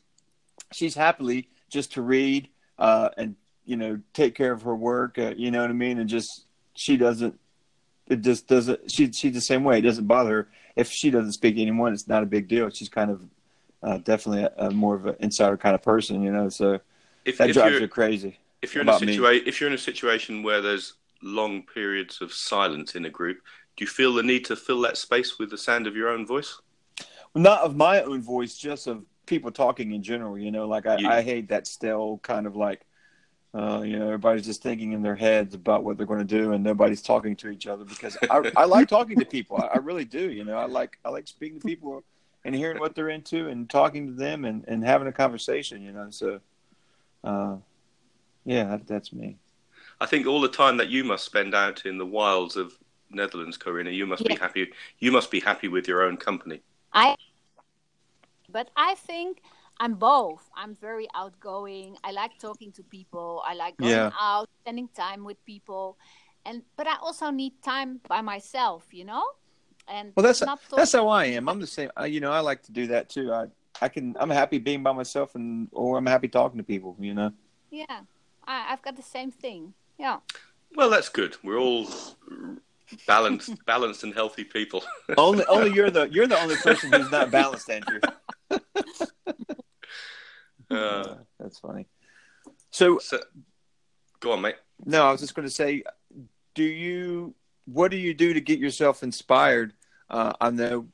she's happily just to read uh, and you know take care of her work. Uh, you know what I mean? And just she doesn't. It just doesn't. She she's the same way. It doesn't bother her if she doesn't speak to anyone. It's not a big deal. She's kind of uh, definitely a, a more of an insider kind of person. You know, so If, that if drives her crazy. if you're in a situation if you're in a situation where there's long periods of silence in a group, do you feel the need to fill that space with the sound of your own voice? not of my own voice, just of people talking in general. You know, like I, You- I hate that still kind of like, uh, you know, everybody's just thinking in their heads about what they're going to do, and nobody's talking to each other because I, I like talking to people. I, I really do. You know, I like I like speaking to people and hearing what they're into and talking to them and, and having a conversation. You know, so uh, yeah, that, that's me. I think all the time that you must spend out in the wilds of Netherlands, Corine, you must be happy. You must be happy with your own company. I, but I think I'm both. I'm very outgoing. I like talking to people. I like going Yeah. out, spending time with people, and but I also need time by myself. You know, and Well, that's not that's how I am. I'm the same. I, you know, I like to do that too. I I can. I'm happy being by myself, and or I'm happy talking to people. You know. yeah. I, I've got the same thing. Yeah. Well, that's good. We're all balanced, [laughs] balanced and healthy people. only only you're the you're the only person who's not balanced, Andrew. [laughs] Uh, [laughs] that's funny. So, so, go on, mate. no, I was just going to say, do you? What do you do to get yourself inspired? Uh, I know,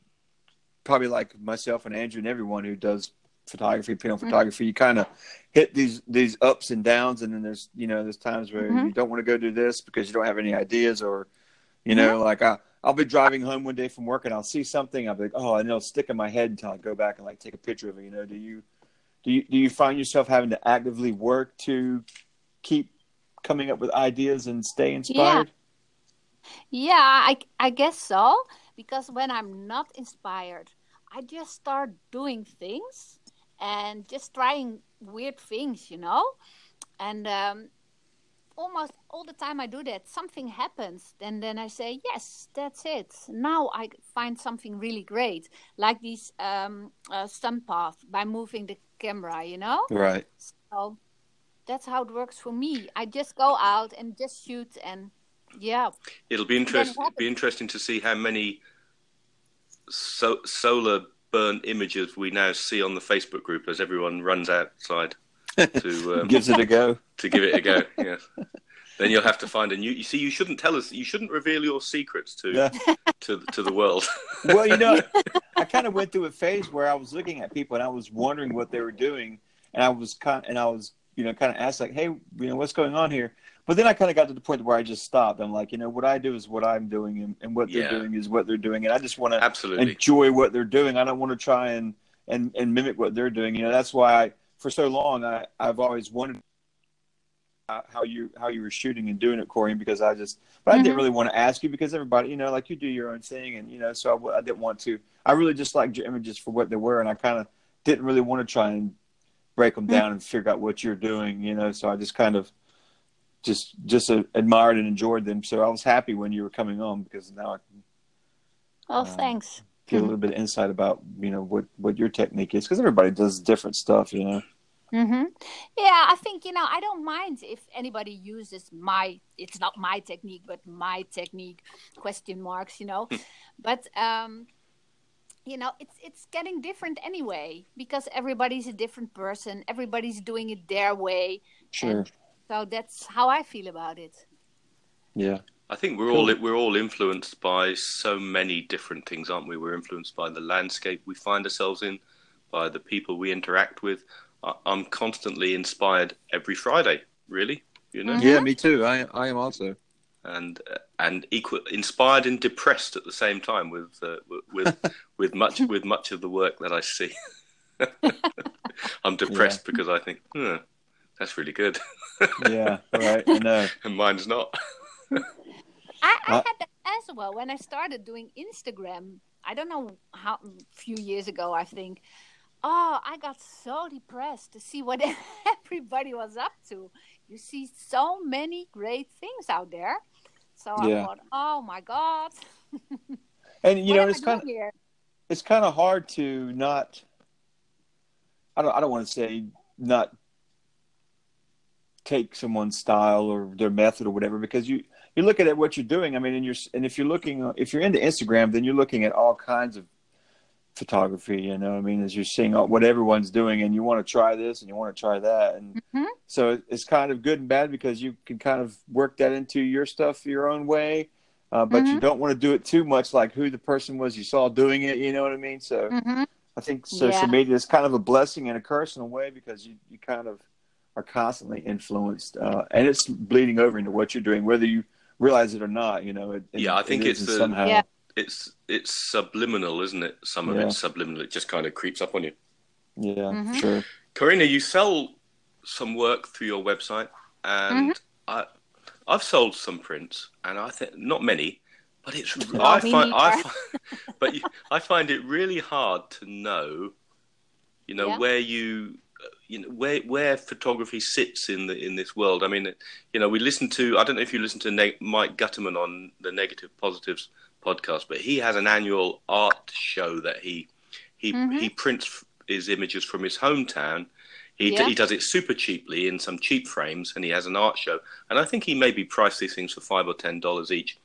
probably like myself and Andrew and everyone who does photography, film Mm-hmm. photography, you kind of hit these these ups and downs, and then there's you know there's times where Mhm. you don't want to go do this because you don't have any ideas, or you know, like I I'll be driving home one day from work and I'll see something, I'll be like, oh, and it'll stick in my head until I go back and like take a picture of it. You know, do you do you do you find yourself having to actively work to keep coming up with ideas and stay inspired? Yeah, yeah I, I guess so. Because when I'm not inspired, I just start doing things and just trying weird things, you know? And um, almost all the time I do that, something happens. And then I say, yes, that's it. Now I find something really great, like these um, uh, sun path by moving the camera, you know? Right. So that's how it works for me. I just go out and just shoot and yeah. It'll be Then interest, what be interesting to see how many so, solar burn images we now see on the Facebook group as everyone runs outside to um, Gives it a go. to give it a go. Yeah. Then you'll have to find a new. You see, you shouldn't tell us. You shouldn't reveal your secrets to Yeah. to to the world. Well, you know, [laughs] I kind of went through a phase where I was looking at people and I was wondering what they were doing, and I was kind and I was you know kind of asked like, hey, you know, what's going on here? But then I kind of got to the point where I just stopped. I'm like, you know, what I do is what I'm doing, and, and what they're doing is what they're doing, and I just want to Absolutely. enjoy what they're doing. I don't want to try and, and and mimic what they're doing. You know, that's why I for so long I I've always uh, how you how you were shooting and doing it, Corey, because I just but I didn't Mhm. really want to ask you because everybody you know like you do your own thing and you know so I didn't want to. I really just liked your images for what they were, and I kind of didn't really want to try and break them down and figure out what you're doing. You know, so I just kind of just just uh, admired and enjoyed them. So I was happy when you were coming on because now I can Oh, Uh, thanks. get a little bit of insight about you know what what your technique is because everybody does different stuff you know hmm Yeah, I think you know I don't mind if anybody uses my. It's not my technique, but my technique. Question marks, you know. but um, you know, it's it's getting different anyway because everybody's a different person. Everybody's doing it their way. sure So that's how I feel about it. yeah I think we're all we're all influenced by so many different things, aren't we? We're influenced by the landscape we find ourselves in, by the people we interact with. I- I'm constantly inspired every Friday, really. You know, Mhm. yeah me too i i am also and uh, and equal inspired and depressed at the same time with uh, with with, [laughs] with much with much of the work that I see. [laughs] I'm depressed because I think, hmm, that's really good, [laughs] yeah right i know and mine's not. I, I Uh, had that as well when I started doing Instagram. I don't know how a few years ago, I think. Oh, I got so depressed to see what [laughs] everybody was up to. You see so many great things out there. So I Yeah. thought, oh my god, [laughs] and you know it's kind of here? it's kind of hard to not i don't i don't want to say not take someone's style or their method or whatever because you you're looking at what you're doing i mean and you're and if you're looking if you're into instagram then you're looking at all kinds of photography you know i mean as you're seeing what everyone's doing and you want to try this and you want to try that and Mhm. so it's kind of good and bad because you can kind of work that into your stuff your own way uh, but you Mhm. don't want to do it too much like who the person was you saw doing it you know what i mean so Mhm. I think social Yeah. media is kind of a blessing and a curse in a way because you, you kind of are constantly influenced, uh, and it's bleeding over into what you're doing, whether you realize it or not. You know, it, it- Yeah, I think it it's is the- somehow. Yeah. It's it's subliminal, isn't it? Some of Yeah. it's subliminal. It just kind of creeps up on you. Yeah, Mhm. sure. Corine, you sell some work through your website, and I, I've sold some prints, and I think not many, but it's No, I find I find, [laughs] but you, I find it really hard to know, you know, Yeah. where you. You know where where photography sits in the in this world. I mean, you know, we listen to. I don't know if you listen to ne- Mike Gutterman on the Negative Positives podcast, but he has an annual art show that he he Mhm. he prints his images from his hometown. He, Yeah. he does it super cheaply in some cheap frames, and he has an art show. And I think he maybe price these things for five or ten dollars each,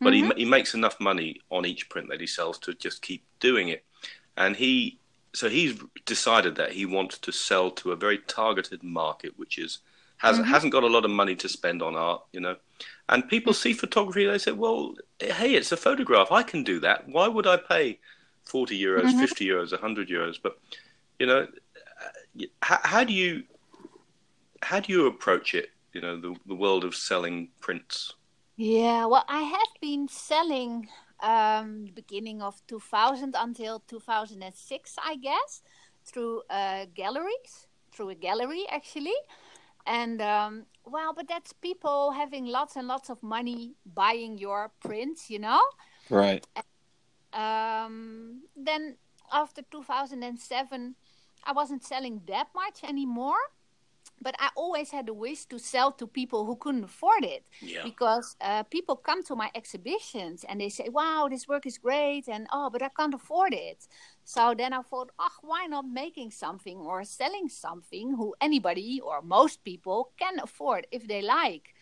but he he makes enough money on each print that he sells to just keep doing it. And he so he's decided that he wants to sell to a very targeted market, which is has Mhm. hasn't got a lot of money to spend on art, you know. And people see photography, they say, "Well, hey, it's a photograph. I can do that. Why would I pay forty euros, Mhm. fifty euros, hundred euros?" But you know, how, how do you how do you approach it? You know, the the world of selling prints. Yeah, well, I have been selling um, beginning of 2000 until 2006, I guess, through uh, galleries, through a gallery actually. And um, well, but that's people having lots and lots of money buying your prints, you know. Right. Um, then after 2007, I wasn't selling that much anymore. But I always had the wish to sell to people who couldn't afford it Yeah. because uh, people come to my exhibitions and they say, "Wow, this work is great," and "Oh, but I can't afford it." So then I thought, "Oh, why not making something or selling something who anybody or most people can afford if they like?"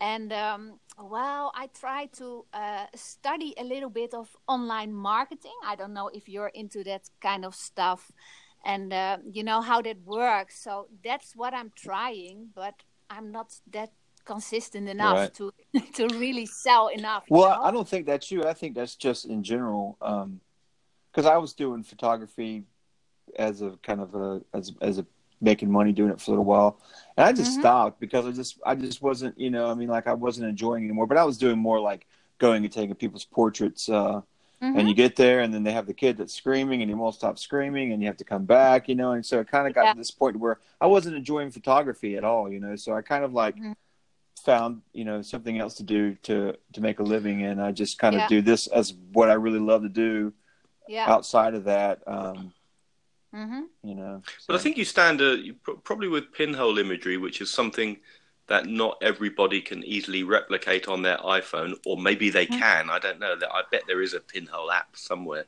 And um, well, I try to uh, study a little bit of online marketing. I don't know if you're into that kind of stuff, and uh, you know how that works. So that's what I'm trying, but I'm not that consistent enough Right. to [laughs] to really sell enough. you Well, know? I don't think that's you. I think that's just in general. Because I was doing photography as a kind of a as as a making money doing it for a little while, and I just Mhm. stopped because I just I just wasn't you know I mean like I wasn't enjoying it anymore. But I was doing more like going and taking people's portraits. Uh, Mhm. And you get there, and then they have the kid that's screaming, and he won't stop screaming, and you have to come back, you know. And so it kind of got Yeah. to this point where I wasn't enjoying photography at all, you know. So I kind of like Mhm. found, you know, something else to do to to make a living, and I just kind of Yeah. do this as what I really love to do. Yeah. Outside of that, um, hmm you know. But I think you stand a, probably with pinhole imagery, which is something that not everybody can easily replicate on their iPhone, or maybe they Mhm. can. I don't know. That I bet there is a pinhole app somewhere.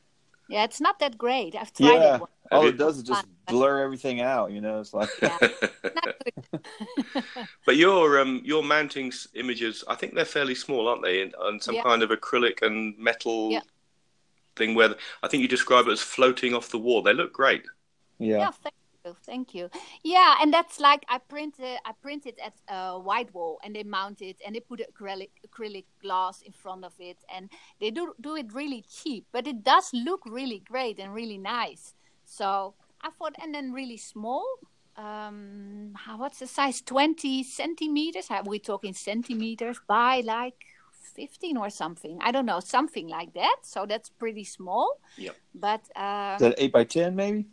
Yeah, it's not that great. I've tried yeah, it. Once. all it does is just blur everything out, you know. It's like Yeah. [laughs] [laughs] But your um your mounting images, I think they're fairly small, aren't they? And on some Yeah. kind of acrylic and metal Yeah. Thing where I think you describe it as floating off the wall. They look great. yeah, Yeah, thank you, thank you. Yeah, and that's like I printed, I printed at a white wall, and they mount it, and they put acrylic acrylic glass in front of it, and they do do it really cheap, but it does look really great and really nice. So I thought, and then really small. Um, how, what's the size? Twenty centimeters? Are we talking centimeters by like? 15 or something i don't know something like that so that's pretty small Yep. but um, is that eight by ten maybe?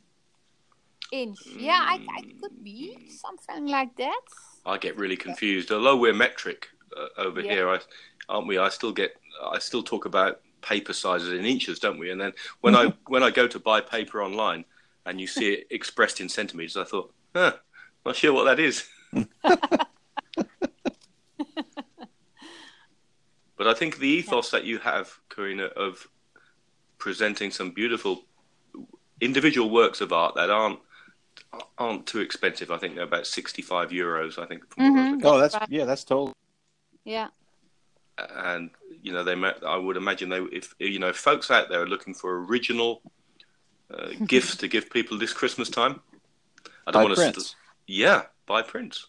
inch. Yeah, I, I could be something like that. I get really confused. Although we're metric uh, over Yeah. here, I, aren't we? I still get. I still talk about paper sizes in inches, don't we? And then when I [laughs] when I go to buy paper online and you see it [laughs] expressed in centimeters, I thought, huh, not sure what that is. [laughs] but I think the ethos that you have, Corine, of presenting some beautiful individual works of art that aren't aren't too expensive. I think they're about sixty five euros. I think. From what I was Mhm. Oh, that's yeah, that's totally. Yeah. and you know they ma- I would imagine they if you know folks out there are looking for original uh, [laughs] gifts to give people this Christmas time. I don't want to. prints. St- yeah, buy prints.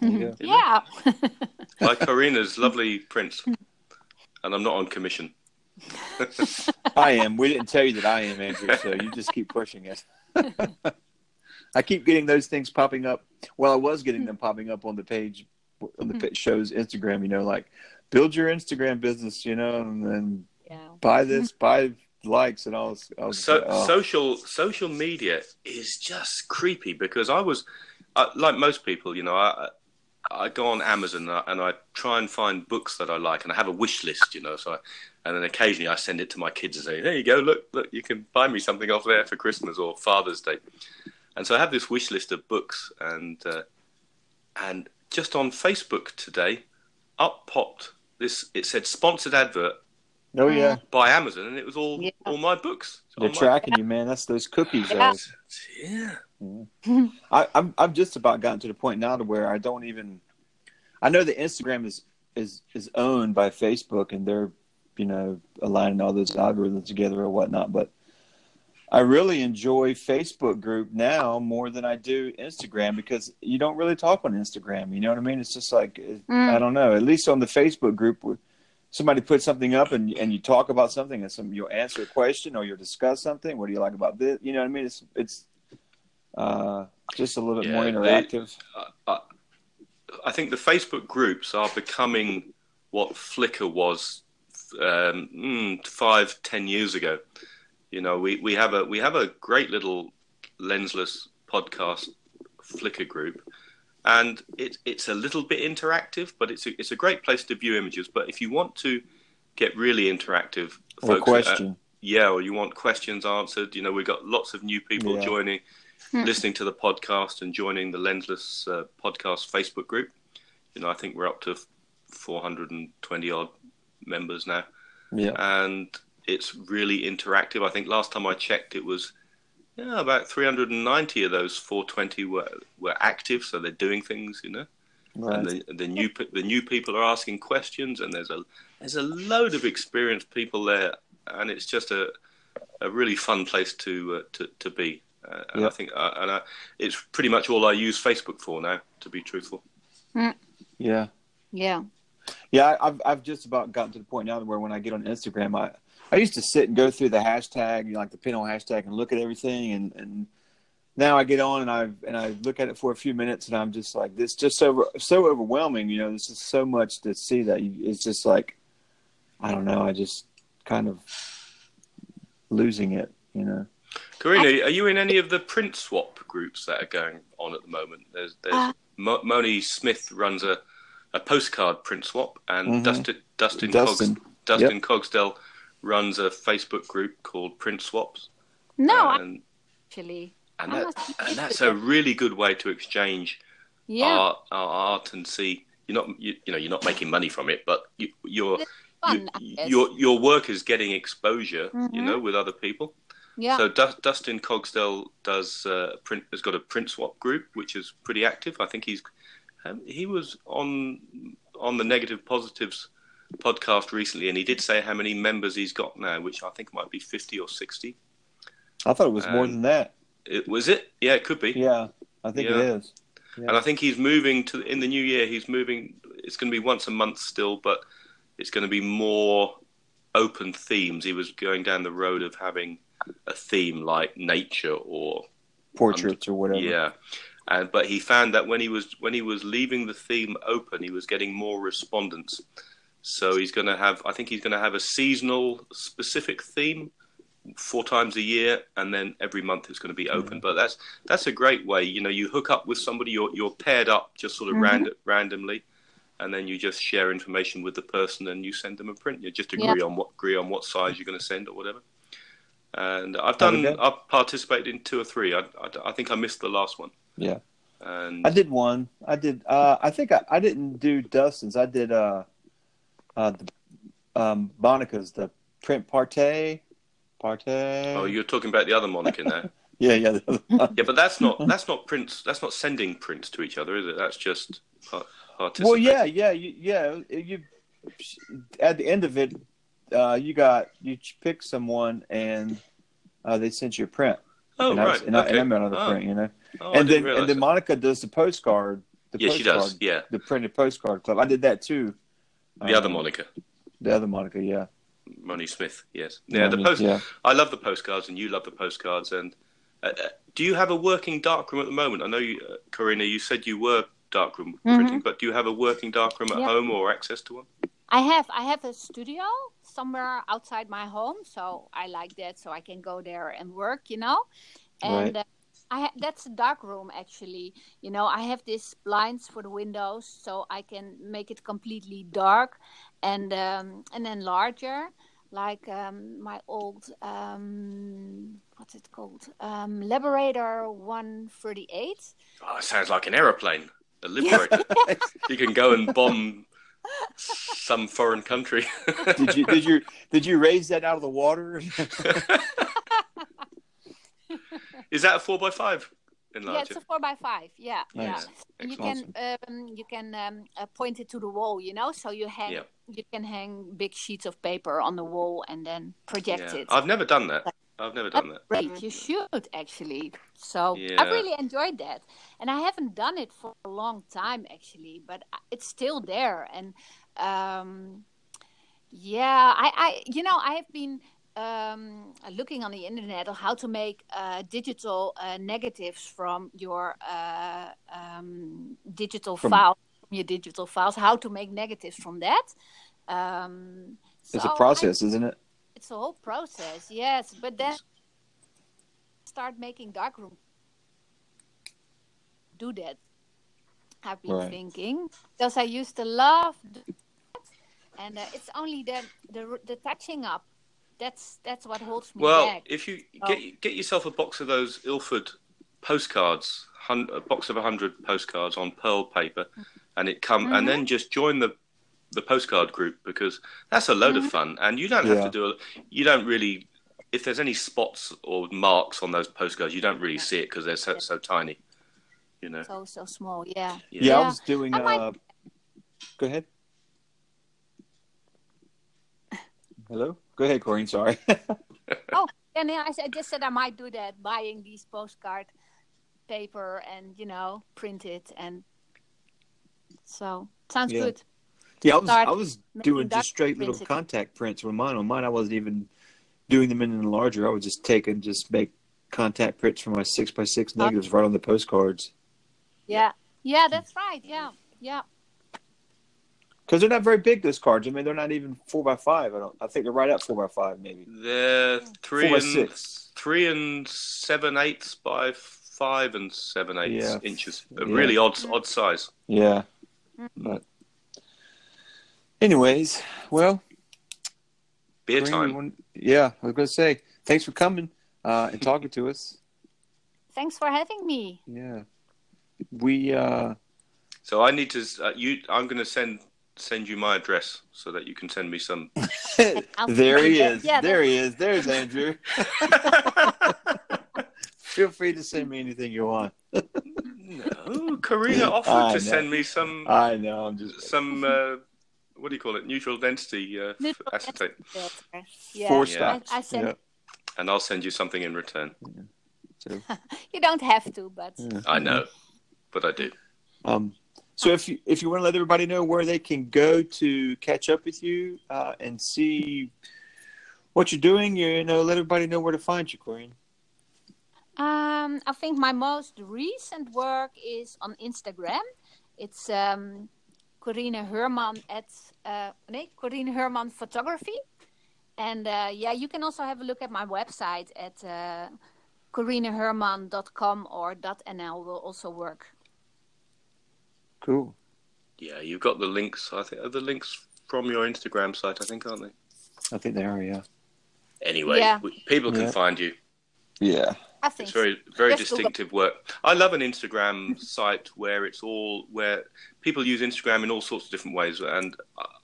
There you go. Yeah. [laughs] Buy Corine's lovely prints. [laughs] And I'm not on commission. [laughs] I am. We didn't tell you that I am, Andrew. So you just keep pushing it. [laughs] I keep getting those things popping up. Well, I was getting them popping up on the page, on the Hmm. show's Instagram. You know, like build your Instagram business. You know, and then Yeah. buy this, buy likes, and all. this. I was So oh. social social media is just creepy because I was uh, like most people, you know, I I go on Amazon and I, and I try and find books that I like, and I have a wish list, you know. So, I, and then occasionally I send it to my kids and say, "There you go, look, look, you can buy me something off there for Christmas or Father's Day." And so I have this wish list of books, and uh, and just on Facebook today, up popped this. It said sponsored advert oh yeah, by Amazon, and it was all Yeah. all my books. they're All my- tracking you, man. That's those cookies. Yeah. Uh, I, I'm I'm just about gotten to the point now to where I don't even. I know that Instagram is is is owned by Facebook and they're you know aligning all those algorithms together or whatnot, but I really enjoy Facebook group now more than I do Instagram because you don't really talk on Instagram. You know what I mean? It's just like Mm. I don't know. At least on the Facebook group, somebody puts something up and and you talk about something, and some you'll answer a question or you'll discuss something. What do you like about this? You know what I mean? It's it's uh, just a little bit more Yeah, they- interactive. I, I think the Facebook groups are becoming what Flickr was um, mm, five, ten years ago. You know, we, we have a we have a great little lensless podcast Flickr group, and it, it's a little bit interactive, but it's a, it's a great place to view images. But if you want to get really interactive, or folks, uh, question. yeah, or you want questions answered, you know, we've got lots of new people Yeah. joining, Hmm. listening to the podcast and joining the Lensless uh, podcast Facebook group. You know, I think we're up to 420 odd members now, yeah. and it's really interactive. I think last time I checked, it was yeah, about 390 of those 420 were were active, so they're doing things, you know. Right. And the, the new the new people are asking questions, and there's a there's a load of experienced people there, and it's just a a really fun place to uh, to to be. Uh, and I think uh, and I, it's pretty much all I use Facebook for now, to be truthful. yeah. Yeah. Yeah, I- I've I've just about gotten to the point now where when I get on Instagram, I I used to sit and go through the hashtag, you know, like the pinhole hashtag, and look at everything, and and now I get on and I and I look at it for a few minutes, and I'm just like, this just so so overwhelming, you know. This is so much to see that you, it's just like, I don't know, I just kind of losing it, you know. Corine, are you in any of the print swap groups that are going on at the moment? There's there's Uh, Mo- Moni Smith runs a, a postcard print swap, and Mhm. Dustin Dustin Dustin. Cogs, Dustin Cogsdale runs a Facebook group called Print Swaps, No, and actually. and, that, and that's a really good way to exchange Yeah. art, our art and see you're not you, you know you're not making money from it, but you, you're fun. You, your your work is getting exposure, you Mhm. know, with other people. Yeah. So Du- Dustin Cogsdell does uh, print has got a print swap group which is pretty active. I think he's um, he was on on the negative positives podcast recently, and he did say how many members he's got now, which I think might be fifty or sixty. I thought it was more Um, than that. It, was it? Yeah, it could be. Yeah, I think Yeah. it is. And I think he's moving to in the new year. He's moving. It's going to be once a month still, but it's going to be more open themes. He was going down the road of having a theme like nature or Portraits or whatever. yeah, and but he found that when he was when he was leaving the theme open, he was getting more respondents. So he's going to have. I think he's going to have a seasonal specific theme four times a year, and then every month it's going to be open. But that's that's a great way. You know, you hook up with somebody, you're you're paired up just sort of Mhm. random randomly. And then you just share information with the person, and you send them a print. You just agree on what agree on what size you're going to send or whatever. And I've done, I've participated in two or three. I, I, I think I missed the last one. Yeah. And I did one. I did. Uh, I think I, I didn't do Dustin's. I did uh, uh, the, um, Monica's the print partay, partay. oh, you're talking about the other Monica now. [laughs] yeah, yeah. yeah, but that's not that's not prints. That's not sending prints to each other, is it? That's just well, yeah, yeah, you, yeah. You at the end of it, uh, you got you pick someone and uh, they sent you a print. Oh, and I, right. and, I, and I'm another oh. print, you know. Oh, I and didn't then and then that. Monica does the postcard. The yeah, she postcard, does. Yeah, The printed postcard club. I did that too. the other Um, Monica, The other Monica, yeah. Moni Smith. Yes. Yeah, the post. Yeah. I love the postcards, and you love the postcards. And uh, uh, do you have a working darkroom at the moment? I know, you, uh, Corine, you said you were darkroom Mhm. printing, but do you have a working darkroom at Yeah. home or access to one? I have I have a studio somewhere outside my home, so I like that. So I can go there and work, you know. And uh, I ha- that's a dark room actually. You know, I have these blinds for the windows, so I can make it completely dark, and um, and then larger, like um, my old um, what's it called, um, Laborator One Thirty Eight. Oh, it sounds like an aeroplane. A [laughs] liberator. you can go and bomb some foreign country. [laughs] did you did you did you raise that out of the water? [laughs] Is that a four by five Yeah, it's a four by five. Yeah, Nice. yeah. And you can um, you can um, uh, point it to the wall, you know, so you hang Yeah. you can hang big sheets of paper on the wall and then project Yeah. it. I've never done that. I've never done that. Great, you should actually. So I Yeah. really enjoyed that, and I haven't done it for a long time actually, but it's still there. And um, yeah, I, I, you know, I have been um, looking on the internet on how to make uh, digital uh, negatives from your uh, um, digital From- file, from your digital files. How to make negatives from that. Um, It's a a I- process, isn't it? it's a whole process, yes. But then start making darkroom. Do that. I've been Right. thinking because I used to love, do. And uh, it's only the, the the touching up. That's that's what holds me Well, back. if you Oh. get get yourself a box of those Ilford postcards, hun- a box of hundred postcards on pearl paper, and it come Mm-hmm. and then just join the the postcard group because that's a load Mm-hmm. of fun, and you don't have Yeah. to do it. You don't really. If there's any spots or marks on those postcards, you don't really see it because they're so, so tiny. You know. So so small, yeah. Yeah, Yeah. I was doing. I might- Uh, go ahead. Hello. Go ahead, Corine. Sorry. [laughs] Oh, and then I, I just said I might do that, buying these postcard paper and you know print it, and so sounds Yeah. good. yeah, I was. I was doing just straight little prints. contact prints with mine. On mine, I wasn't even doing them in the larger. I would just take and just make contact prints for my six by six negatives right on the postcards Yeah, yeah, that's right. Yeah, yeah. Because they're not very big. Those cards. I mean, they're not even four by five. I don't. I think they're right at four by five, maybe They're three four and six. three and seven eighths by five and seven eighths Yeah. inches. A Yeah. really odd odd size. Yeah. Mm-hmm. But, anyways, well, Beer Corine, time. you want- yeah, I was going to say thanks for coming uh, and talking to us. [laughs] Thanks for having me. Yeah, we. Uh, So I need to. Uh, you, I'm going to send send you my address so that you can send me some. [laughs] There he is. yeah, there he is. There's Andrew. [laughs] Feel free to send me anything you want. no, Karina offered I to know. send me some I know. I'm just some. Uh, what do you call it? Neutral density uh, Neutral acetate, filter. Yeah, four Yeah. stops. I, I said yeah. and I'll send you something in return. So, [laughs] you don't have to, but yeah. I know, but I do. Um, so if you if you want to let everybody know where they can go to catch up with you uh, and see what you're doing, you know, let everybody know where to find you, Corine. um, I think my most recent work is on Instagram. It's um, Corine Hörmann at uh, nee, Corine Hörmann Photography, and uh, yeah, you can also have a look at my website at uh, or .nl will also work. Cool. Yeah, you've got the links. I think are the links from your Instagram site. I think, aren't they? I think they are. Yeah. Anyway, Yeah. we, people can Yeah. find you. Yeah. I think It's very very Just distinctive work. I love an Instagram [laughs] site where it's all where people use Instagram in all sorts of different ways, and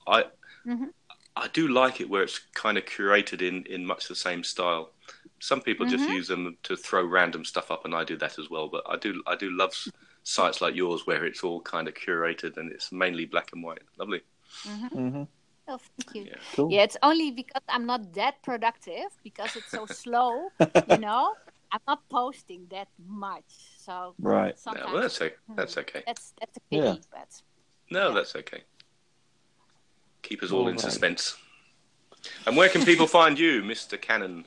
I Mhm. I do like it where it's kind of curated in in much the same style. Some people just Mhm. use them to throw random stuff up, and I do that as well. But I do I do love s- sites like yours where it's all kind of curated and it's mainly black and white. Lovely. Mm-hmm. Oh, thank you. Yeah. Cool. Yeah, it's only because I'm not that productive because it's so [laughs] slow, you know. I'm not posting that much, so Right. No, well, that's okay. That's okay. that's that's a pity. Yeah. But No, Yeah. that's okay. Keep us all in All right. suspense. And where can people find you, Mr. Cannon?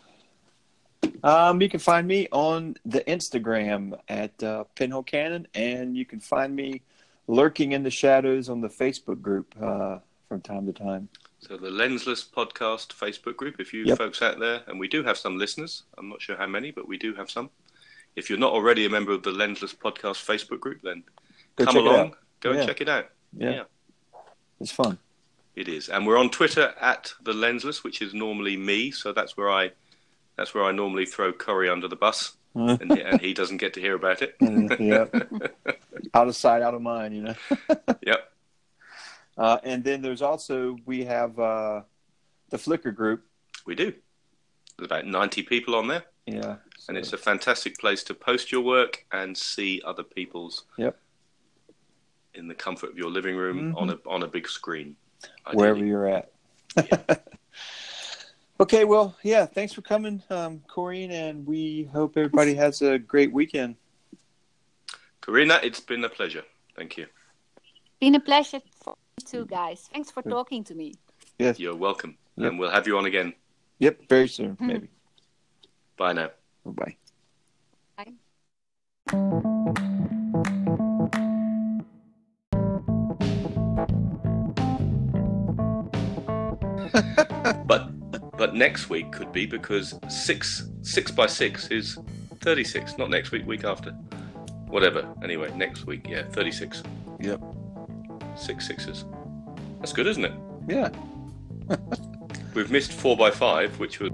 Um, you can find me on the Instagram at uh, Pinhole Cannon, and you can find me lurking in the shadows on the Facebook group uh, from time to time. So the Lensless Podcast Facebook group, if you Yep. folks out there, and we do have some listeners. I'm not sure how many, but we do have some. If you're not already a member of the Lensless Podcast Facebook group, then Go come along, go and check it out. Yeah. Yeah. It's fun. It is, and we're on Twitter at the Lensless, which is normally me. So that's where I, that's where I normally throw Corey under the bus, and, he- and he doesn't get to hear about it. yeah. [laughs] Out of sight, out of mind, you know. [laughs] Yep. Uh, and then there's also we have uh, the Flickr group. We do. There's about 90 people on there, Yeah. and it's a fantastic place to post your work and see other people's. Yep. In the comfort of your living room Mhm. on a on a big screen. wherever you're at. [laughs] Okay, well, yeah, thanks for coming, um, Corine, and we hope everybody has a great weekend. Karina, it's been a pleasure. Thank you. Been a pleasure for you too, guys. Thanks for talking to me. Yes. You're welcome. Yep. And we'll have you on again. Yep, very soon, Hmm. maybe. Bye now. Bye. Bye. [laughs] But next week could be because six six by six is thirty six. Not next week, week after. Whatever. Anyway, next week, yeah, thirty six. Yep. Six sixes. That's good, isn't it? Yeah. [laughs] We've missed four by five, which would